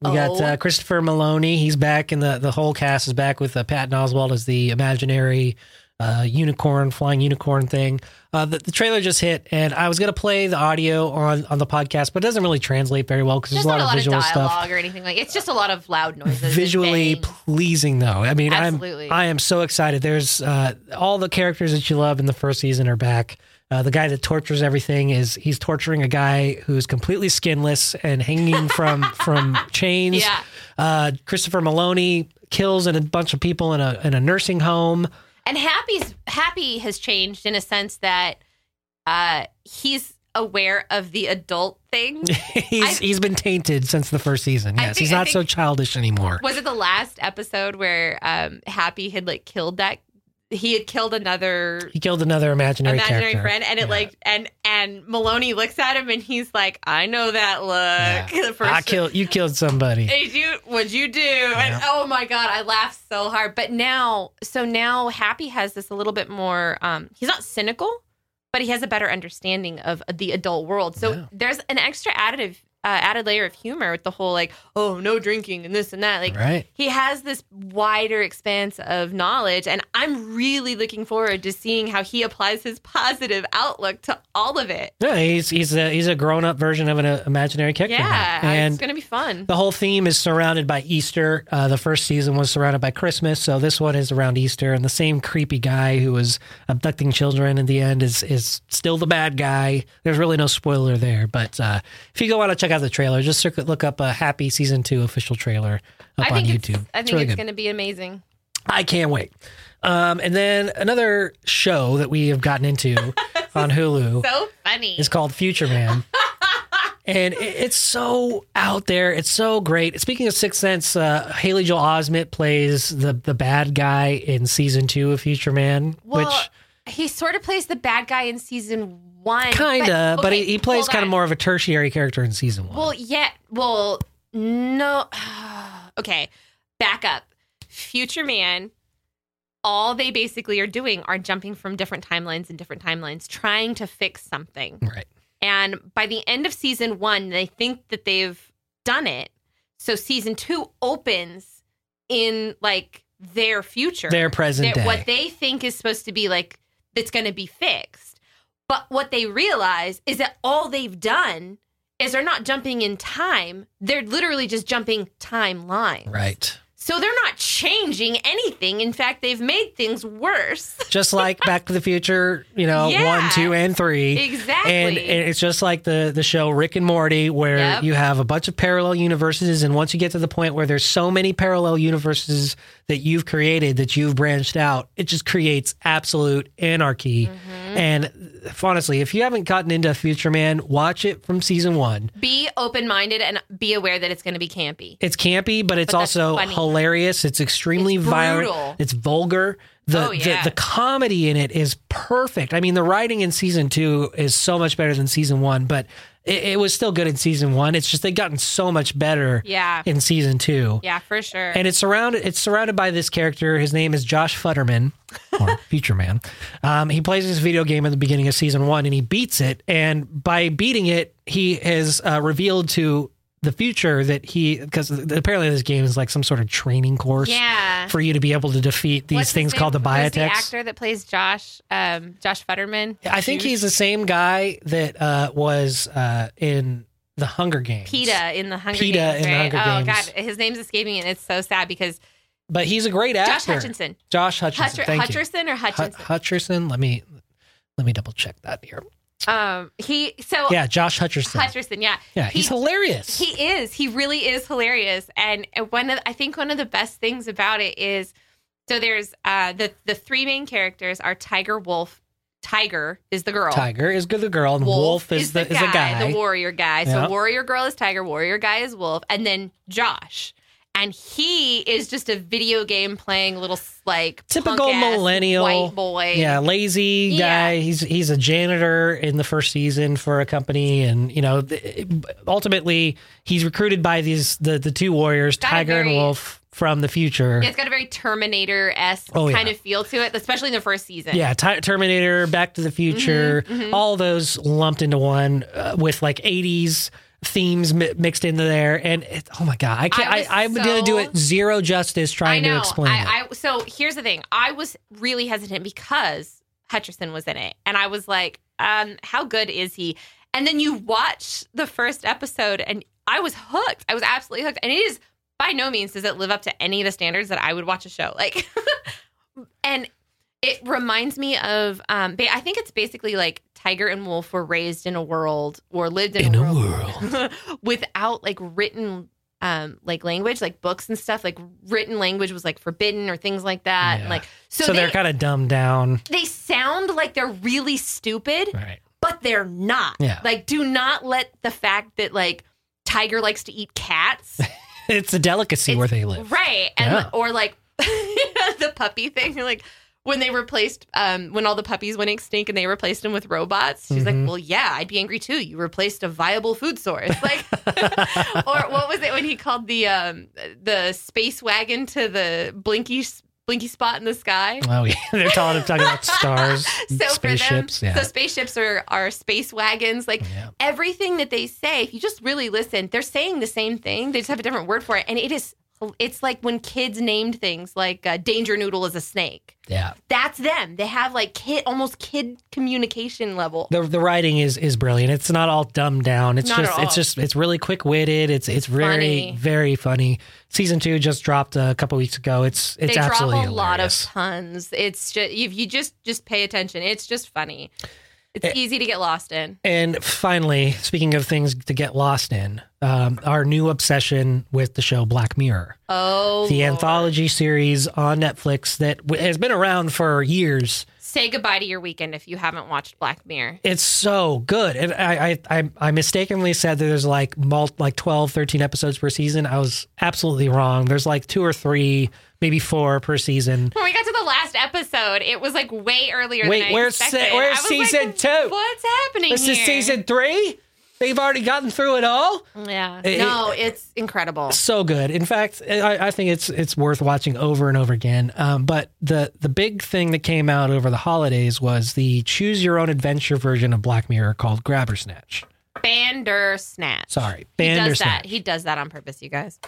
We got Oh. uh, Christopher Meloni. He's back, and the the whole cast is back with uh, Patton Oswalt as the imaginary uh, unicorn, flying unicorn thing. Uh, the, the trailer just hit, and I was going to play the audio on on the podcast, but it doesn't really translate very well because there's a lot a of lot of visual dialogue stuff. or anything like. It's just a lot of loud noises. Visually pleasing, though. I mean, Absolutely. I'm I am so excited. There's uh, all the characters that you love in the first season are back. Uh, the guy that tortures everything is he's torturing a guy who's completely skinless and hanging from from chains. Yeah. Uh, Christopher Meloni kills a bunch of people in a in a nursing home. And Happy's Happy has changed in a sense that uh, he's aware of the adult thing. he's I- he's been tainted since the first season. Yes, think- he's not so childish anymore. Was it the last episode where um, Happy had like killed that? He had killed another He killed another imaginary, imaginary character. friend, and it Yeah. like and and Meloni looks at him and he's like, "I know that look." Yeah. The first I killed you killed somebody. Did you? What'd you do? And oh my god, I laughed so hard. But now, so now, Happy has this a little bit more. Um, he's not cynical, but he has a better understanding of the adult world. So Yeah. there's an extra additive, added layer of humor with the whole like, oh, no drinking and this and that. Like right. he has this wider expanse of knowledge, and I'm really looking forward to seeing how he applies his positive outlook to all of it. Yeah, he's he's a he's a grown up version of an uh, imaginary now. Yeah, and it's gonna be fun. the whole theme is surrounded by Easter. Uh, the first season was surrounded by Christmas, so this one is around Easter. And the same creepy guy who was abducting children in the end is is still the bad guy. There's really no spoiler there, but uh, if you go want to check out have the trailer. Just look up a happy season two official trailer up on YouTube. I think really it's going to be amazing. I can't wait. Um, and then another show that we have gotten into on Hulu So funny. is called Future Man. and it- it's so out there. It's so great. Speaking of Sixth Sense, uh, Haley Joel Osment plays the the bad guy in season two of Future Man, well, which he sort of plays the bad guy in season one. kinda, but, okay, he, he plays kind of more of a tertiary character in season one. Well, yeah. Well, no. okay, back up. Future Man. All they basically are doing are jumping from different timelines and different timelines, trying to fix something. right. And by the end of season one, they think that they've done it. So season two opens in like their future. Their present Their- day. What they think is supposed to be like, that's going to be fixed. But what they realize is that all they've done is they're not jumping in time. They're literally just jumping timeline. right. So they're not changing anything. In fact, they've made things worse. Just like Back to the Future, you know, Yeah. one, two, and three. exactly. And, and it's just like the the show Rick and Morty, where Yep. you have a bunch of parallel universes, and once you get to the point where there's so many parallel universes that you've created that you've branched out, it just creates absolute anarchy. Mm-hmm. And honestly, if you haven't gotten into Future Man, watch it from season one. be open minded and be aware that it's going to be campy. It's campy, but it's But also funny. hilarious. It's extremely It's violent. It's vulgar. The, Oh, yeah. the the comedy in it is perfect. I mean, the writing in season two is so much better than season one, but it, it was still good in season one. It's just they've gotten so much better Yeah. in season two. Yeah, for sure. And it's surrounded. It's surrounded by this character. His name is Josh Futterman, or Future Man. Um, he plays this video game at the beginning of season one, and he beats it. And by beating it, he has uh, revealed to the future that he because apparently this game is like some sort of training course yeah. for you to be able to defeat these What's things called the Who's the actor that plays Josh, um, Josh Futterman. I think he's the same guy that uh, was uh, in the Hunger Games. Peeta in the Hunger Peeta Games. in the right? Hunger oh Games. God, his name's escaping me, and it's so sad because but he's a great actor. Josh. Hutchinson, Josh Hutchinson. Hutcher, thank you. Hutcherson or Hut- Hutchinson. Hutcherson. Let me let me double check that here. Um, he so Yeah, Josh Hutcherson. Hutcherson. Yeah, yeah, he's he- hilarious. He is. He really is hilarious. And one of I think one of the best things about it is so there's uh the the three main characters are Tiger Wolf. Tiger is the girl. Tiger is the girl, and Wolf, is, the, is a guy. the warrior guy. So Yeah. warrior girl is Tiger, warrior guy is Wolf, and then Josh. And he is just a video game playing little like Typical millennial. white boy. yeah, lazy Yeah. guy. He's he's a janitor in the first season for a company, and you know, ultimately he's recruited by these the the two warriors, Got Tiger and Wolf from the future. It's got a very Terminator esque Oh, yeah. kind of feel to it, especially in the first season. Yeah, Ti- Terminator, Back to the Future, Mm-hmm, all those lumped into one uh, with like 80s themes mi- mixed into there. And it, oh my God, I can't, I I, I'm going to do it zero justice trying know. to explain it. I, I so here's the thing. I was really hesitant because Hutcherson was in it, and I was like, um, "How good is he?" And then you watch the first episode, and I was hooked. I was absolutely hooked, and it is by no means does it live up to any of the standards that I would watch a show like. and it reminds me of, um, I think it's basically like Tiger and Wolf were raised in a world or lived in, In a a world, without like written um like language like books and stuff like written language was like forbidden or things like that Yeah. like so, so they, they're kind of dumbed down. they sound like they're really stupid Right. but they're not Yeah. like do not let the fact that like tiger likes to eat cats It's a delicacy where they live. right and Yeah. or like the puppy thing like when they replaced um when all the puppies went extinct and they replaced them with robots she's Mhm. like well yeah i'd be angry too you replaced a viable food source like or what was it when he called the um the space wagon to the blinky blinky spot in the sky Oh, yeah. They're talking, talking about stars, so spaceships. for them yeah. so spaceships are are space wagons like yeah. everything that they say, if you just really listen, they're saying the same thing. They just have a different word for it. And it is, it's like when kids named things like uh, Danger Noodle is a snake. Yeah. That's them. They have like kid, almost kid communication level. The, the writing is is brilliant. It's not all dumbed down. It's Not just it's just it's really quick witted. It's it's very funny. very funny. Season two just dropped a couple weeks ago. It's it's they drop absolutely a lot of hilarious. puns. It's just, if you just, just pay attention, it's just funny. It's easy to get lost in. And finally, speaking of things to get lost in, um, our new obsession with the show Black Mirror, Oh, the Lord. anthology series on Netflix that w- has been around for years. Say goodbye to your weekend if you haven't watched Black Mirror. It's so good. And I, I, I, I mistakenly said that there's like mul- like 12, 13 episodes per season. I was absolutely wrong. There's like two or three, maybe four per season. When we got to the last episode, it was like way earlier. Wait, than I where's expected. se- where's I was season like, two? What's happening This here? is season three. They've already gotten through it all. Yeah, It- no, it's incredible. so good. In fact, I, I think it's it's worth watching over and over again. Um, but the the big thing that came out over the holidays was the choose your own adventure version of Black Mirror called Grabhersnatch. Bandersnatch. Sorry, he does that. Bandersnatch. He does that on purpose, you guys.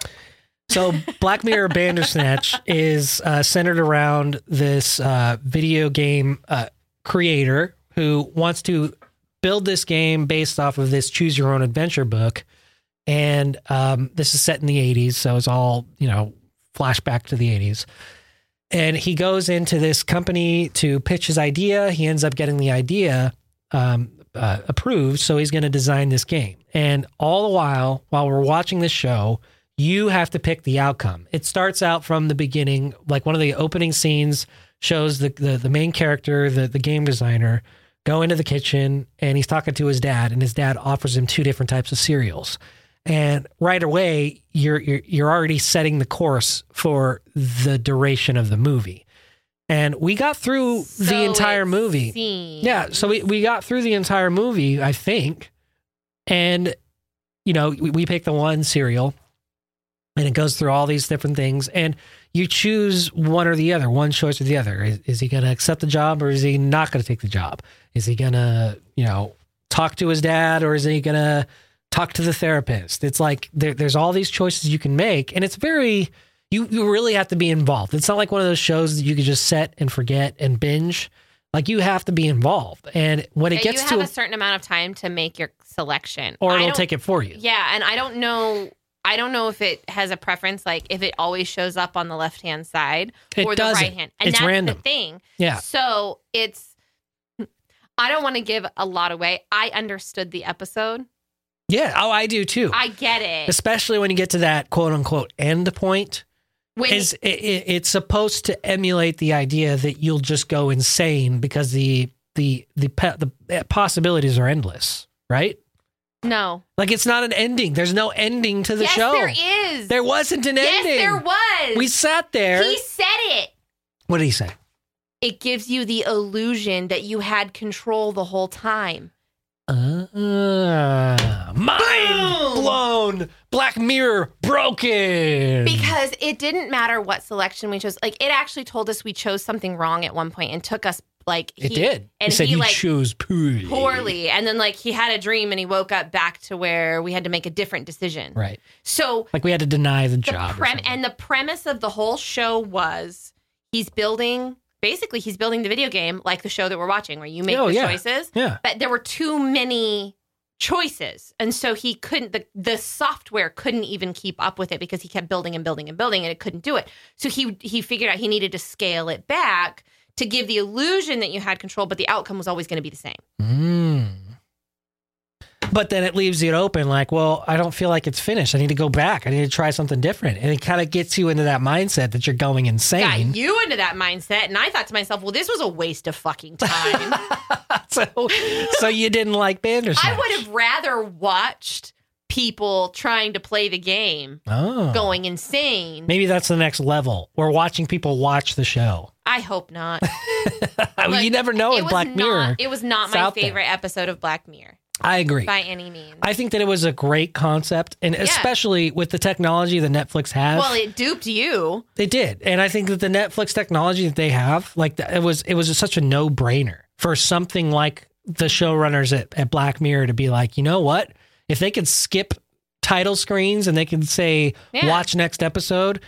So Black Mirror Bandersnatch is uh, centered around this uh, video game uh, creator who wants to build this game based off of this choose your own adventure book. And um, this is set in the 80s, so it's all, you know, flashback to the 80s. And he goes into this company to pitch his idea. He ends up getting the idea um, uh, approved, so he's going to design this game. And all the while, while we're watching this show, you have to pick the outcome. It starts out from the beginning, like one of the opening scenes shows the the, the main character, the the game designer, go into the kitchen and he's talking to his dad, and his dad offers him two different types of cereals. And right away, you're you're you're already setting the course for the duration of the movie. And we got through the entire movie. seems. Yeah, so we, we got through the entire movie, I think. And, you know, we, we pick the one cereal and it goes through all these different things. And you choose one or the other, one choice or the other. Is, is he going to accept the job or is he not going to take the job? Is he going to, you know, talk to his dad or is he going to talk to the therapist? It's like there, there's all these choices you can make. And it's very, you, you really have to be involved. It's not like one of those shows that you could just set and forget and binge. Like you have to be involved. And when it Yeah, gets you to, have a certain amount of time to make your selection, or it'll take it for you. Yeah, and I don't know. I don't know if it has a preference, like if it always shows up on the left hand side It or the doesn't. right hand. And It's that's random. the thing. Yeah. So it's. I don't want to give a lot away. I understood the episode. Yeah. Oh, I do too. I get it. Especially when you get to that quote unquote end point. When is it, it, it's supposed to emulate the idea that you'll just go insane because the the the the possibilities are endless, right? No, Like it's not an ending. There's no ending to the yes, show. there is. There wasn't an yes, ending. Yes, there was. We sat there. He said it. what did he say? It gives you the illusion that you had control the whole time. Uh, mind blown. Black Mirror broken. Because it didn't matter what selection we chose. Like it actually told us we chose something wrong at one point and took us like it he- did. And he said he, you like choose poorly. poorly. And then like he had a dream and he woke up back to where we had to make a different decision. Right. So Like we had to deny the, the job. prem and the premise of the whole show was he's building basically he's building the video game like the show that we're watching where you make Oh, the yeah. choices. yeah. But there were too many choices. And so he couldn't the, the software couldn't even keep up with it because he kept building and building and building and it couldn't do it. So he he figured out he needed to scale it back to give the illusion that you had control, but the outcome was always going to be the same. Mm. But then it leaves it open like, well, I don't feel like it's finished. I need to go back. I need to try something different. And it kind of gets you into that mindset that you're going Got insane. you into that mindset, and I thought to myself, well, this was a waste of fucking time. so, so you didn't like Bandersnatch. I would have rather watched people trying to play the game Oh. going insane. Maybe that's the next level. We're watching people watch the show. I hope not. Look, you never know in Black not, Mirror. It was not It's my out there. favorite episode of Black Mirror I agree. by any means. I think that it was a great concept, and especially with the technology that Netflix has. well, it duped you. They did, and I think that the Netflix technology that they have, like it was, it was such a no brainer for something like the showrunners at, at Black Mirror to be like, you know what? If they could skip title screens and they can say, Yeah. watch next episode.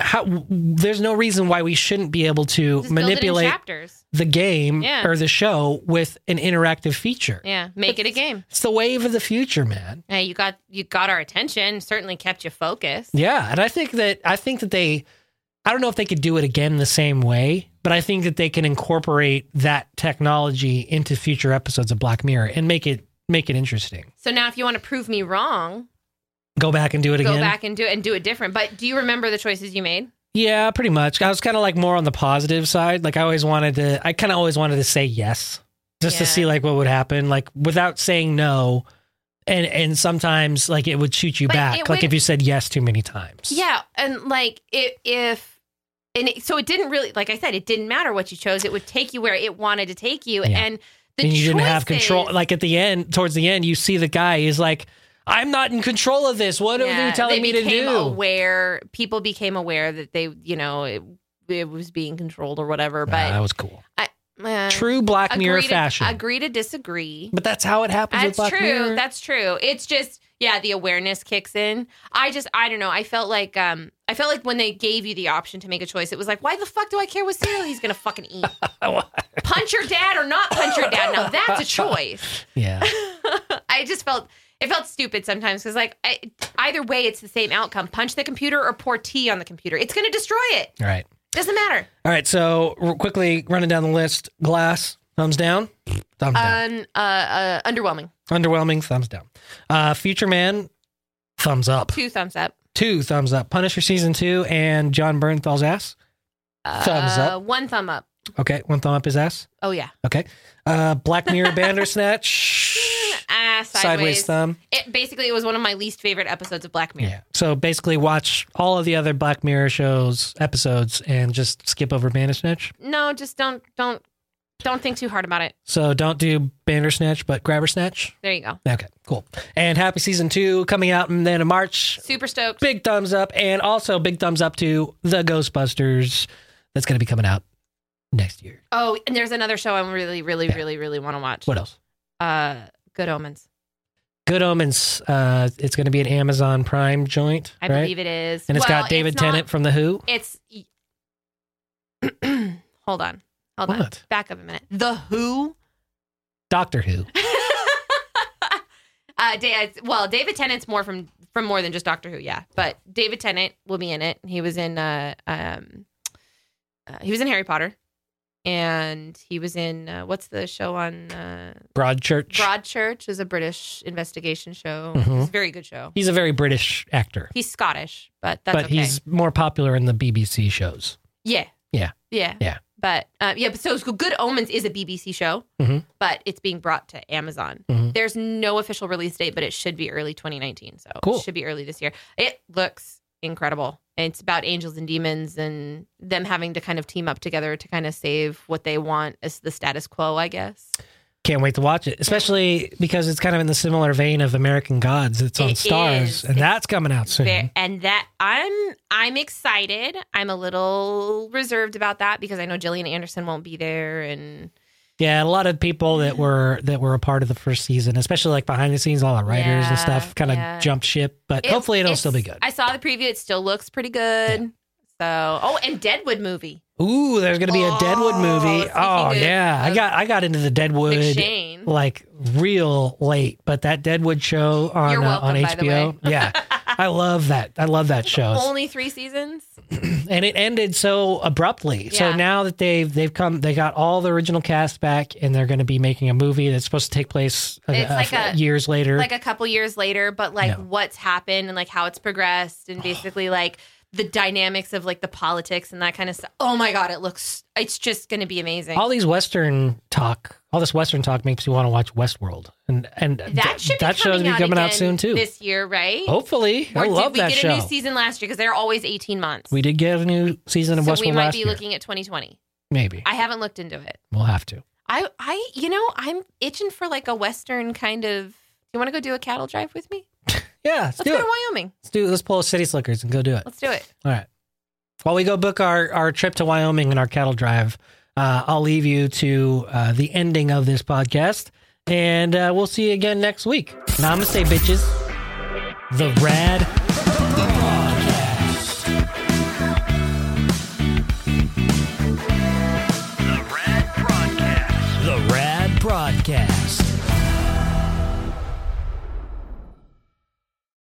How, there's no reason why we shouldn't be able to Just build it in manipulate the game Yeah. or the show with an interactive feature. Yeah, make it a game. It's the wave of the future, man. Hey, you got you got our attention. Certainly kept you focused. Yeah, and I think that I think that they I don't know if they could do it again the same way, but I think that they can incorporate that technology into future episodes of Black Mirror and make it make it interesting. So now, if you want to prove me wrong, Go back and do it go again. Go back and do it and do it different. But do you remember the choices you made? Yeah, pretty much. I was kind of like more on the positive side. Like I always wanted to. I kind of always wanted to say yes, just to see like what would happen, like without saying no. And and sometimes like it would shoot you But back, like went- if you said yes too many times. Yeah, and like if if and it, so it didn't really, like I said, it didn't matter what you chose. It would take you where it wanted to take you, Yeah. and the and you didn't have control. Like at the end, towards the end, you see the guy is like, "I'm not in control of this. What are you telling they me to do?" Aware, people became aware that they, you know, it, it was being controlled or whatever. Nah, But that was cool. uh, True Black Mirror agree to, fashion. agree to disagree. But that's how it happens with That's Black true. Mirror. That's true. It's just yeah, the awareness kicks in. I just I don't know. I felt like um I felt like when they gave you the option to make a choice, it was like, why the fuck do I care what cereal he's gonna fucking eat? punch your dad or not punch your dad? Now that's a choice. yeah. I just felt it felt stupid sometimes because like I, either way, it's the same outcome: punch the computer or pour tea on the computer. It's gonna destroy it. All right. Doesn't matter. All right. So quickly running down the list. Glass. Thumbs down. Thumbs down. Uh, uh, underwhelming. Underwhelming. Thumbs down. Uh, Future Man. Thumbs up. Two thumbs up. Two thumbs up. Punisher season two and Jon Bernthal's ass. Thumbs Uh, up. One thumb up. Okay. One thumb up his ass. Oh yeah. Okay. Uh, Black Mirror Bandersnatch. Ah, Sideways sideways. thumb. It basically it was one of my least favorite episodes of Black Mirror. Yeah. So basically, watch all of the other Black Mirror shows episodes and just skip over Bandersnatch. No, just don't don't don't think too hard about it. So don't do Bandersnatch, but Grabhersnatch. There you go. Okay, cool. And Happy Season 2 coming out and then in March. Super stoked. Big thumbs up. And also big thumbs up to The Ghostbusters. That's going to be coming out next year. Oh, and there's another show I really, really, Yeah. really, really want to watch. What else? Uh, Good Omens. Good Omens. Uh, it's going to be an Amazon Prime joint, I right? believe it is. and it's Well, got David it's not- Tennant from The Who. It's. Hold on. Hold on. Back up a minute. The Who. Doctor Who. uh, well, David Tennant's more from from more than just Doctor Who, yeah. But David Tennant will be in it. He was in uh, um, uh, he was in Harry Potter, and he was in uh, what's the show on uh, Broadchurch. Broadchurch? is a British investigation show. Mhm. It's a very good show. He's a very British actor, He's Scottish, but that's but okay. he's more popular in the BBC shows. yeah, Yeah. yeah, Yeah. But uh, yeah, but so Good Omens is a BBC show, Mhm. but it's being brought to Amazon. Mhm. There's no official release date, but it should be early 2019. So Cool. it should be early this year. It looks incredible. It's about angels and demons and them having to kind of team up together to kind of save what they want as the status quo, I guess. Can't wait to watch it, especially because it's kind of in the similar vein of American Gods. It's on It Starz, is. and that's coming out soon. And that I'm I'm excited. I'm a little reserved about that because I know Gillian Anderson won't be there and Yeah, a lot of people that were that were a part of the first season, especially like behind the scenes, all the writers and stuff, kind of yeah. jumped ship. But It's- hopefully, it'll still be good. I saw the preview. It still looks pretty good. So, oh, and Deadwood movie. Ooh, there's gonna be a Deadwood Oh, movie. speaking Oh yeah, I got I got into the Deadwood McShane. like real late, but that Deadwood show on uh, on welcome, by HBO, yeah, I love that. I love that show. Only three seasons. and it ended so abruptly. So now that they've they've come, they got all the original cast back, and they're going to be making a movie that's supposed to take place It's uh, like a- years later. Like a couple years later, but like Yeah. what's happened and like how it's progressed and basically like the dynamics of like the politics and that kind of stuff. Oh my god, it looks. It's just going to be amazing. all these Western talk, all this Western talk makes you want to watch Westworld, and and that th- should be that coming be out coming out soon too. This year, right? Hopefully, Or I love did we that get show. a new season last year? Because they're always 18 months. we did get a new season of so Westworld we might be year. looking at 2020. Maybe I haven't looked into it. we'll have to. I, I, you know, I'm itching for like a Western kind of. Do you want to go do a cattle drive with me? Yeah, let's, Let's do go it. to Wyoming. Let's do. Let's pull a City Slickers and go do it. Let's do it. All right. While we go book our, our trip to Wyoming and our cattle drive, uh, I'll leave you to uh, the ending of this podcast, and uh, we'll see you again next week. Namaste, bitches. The rad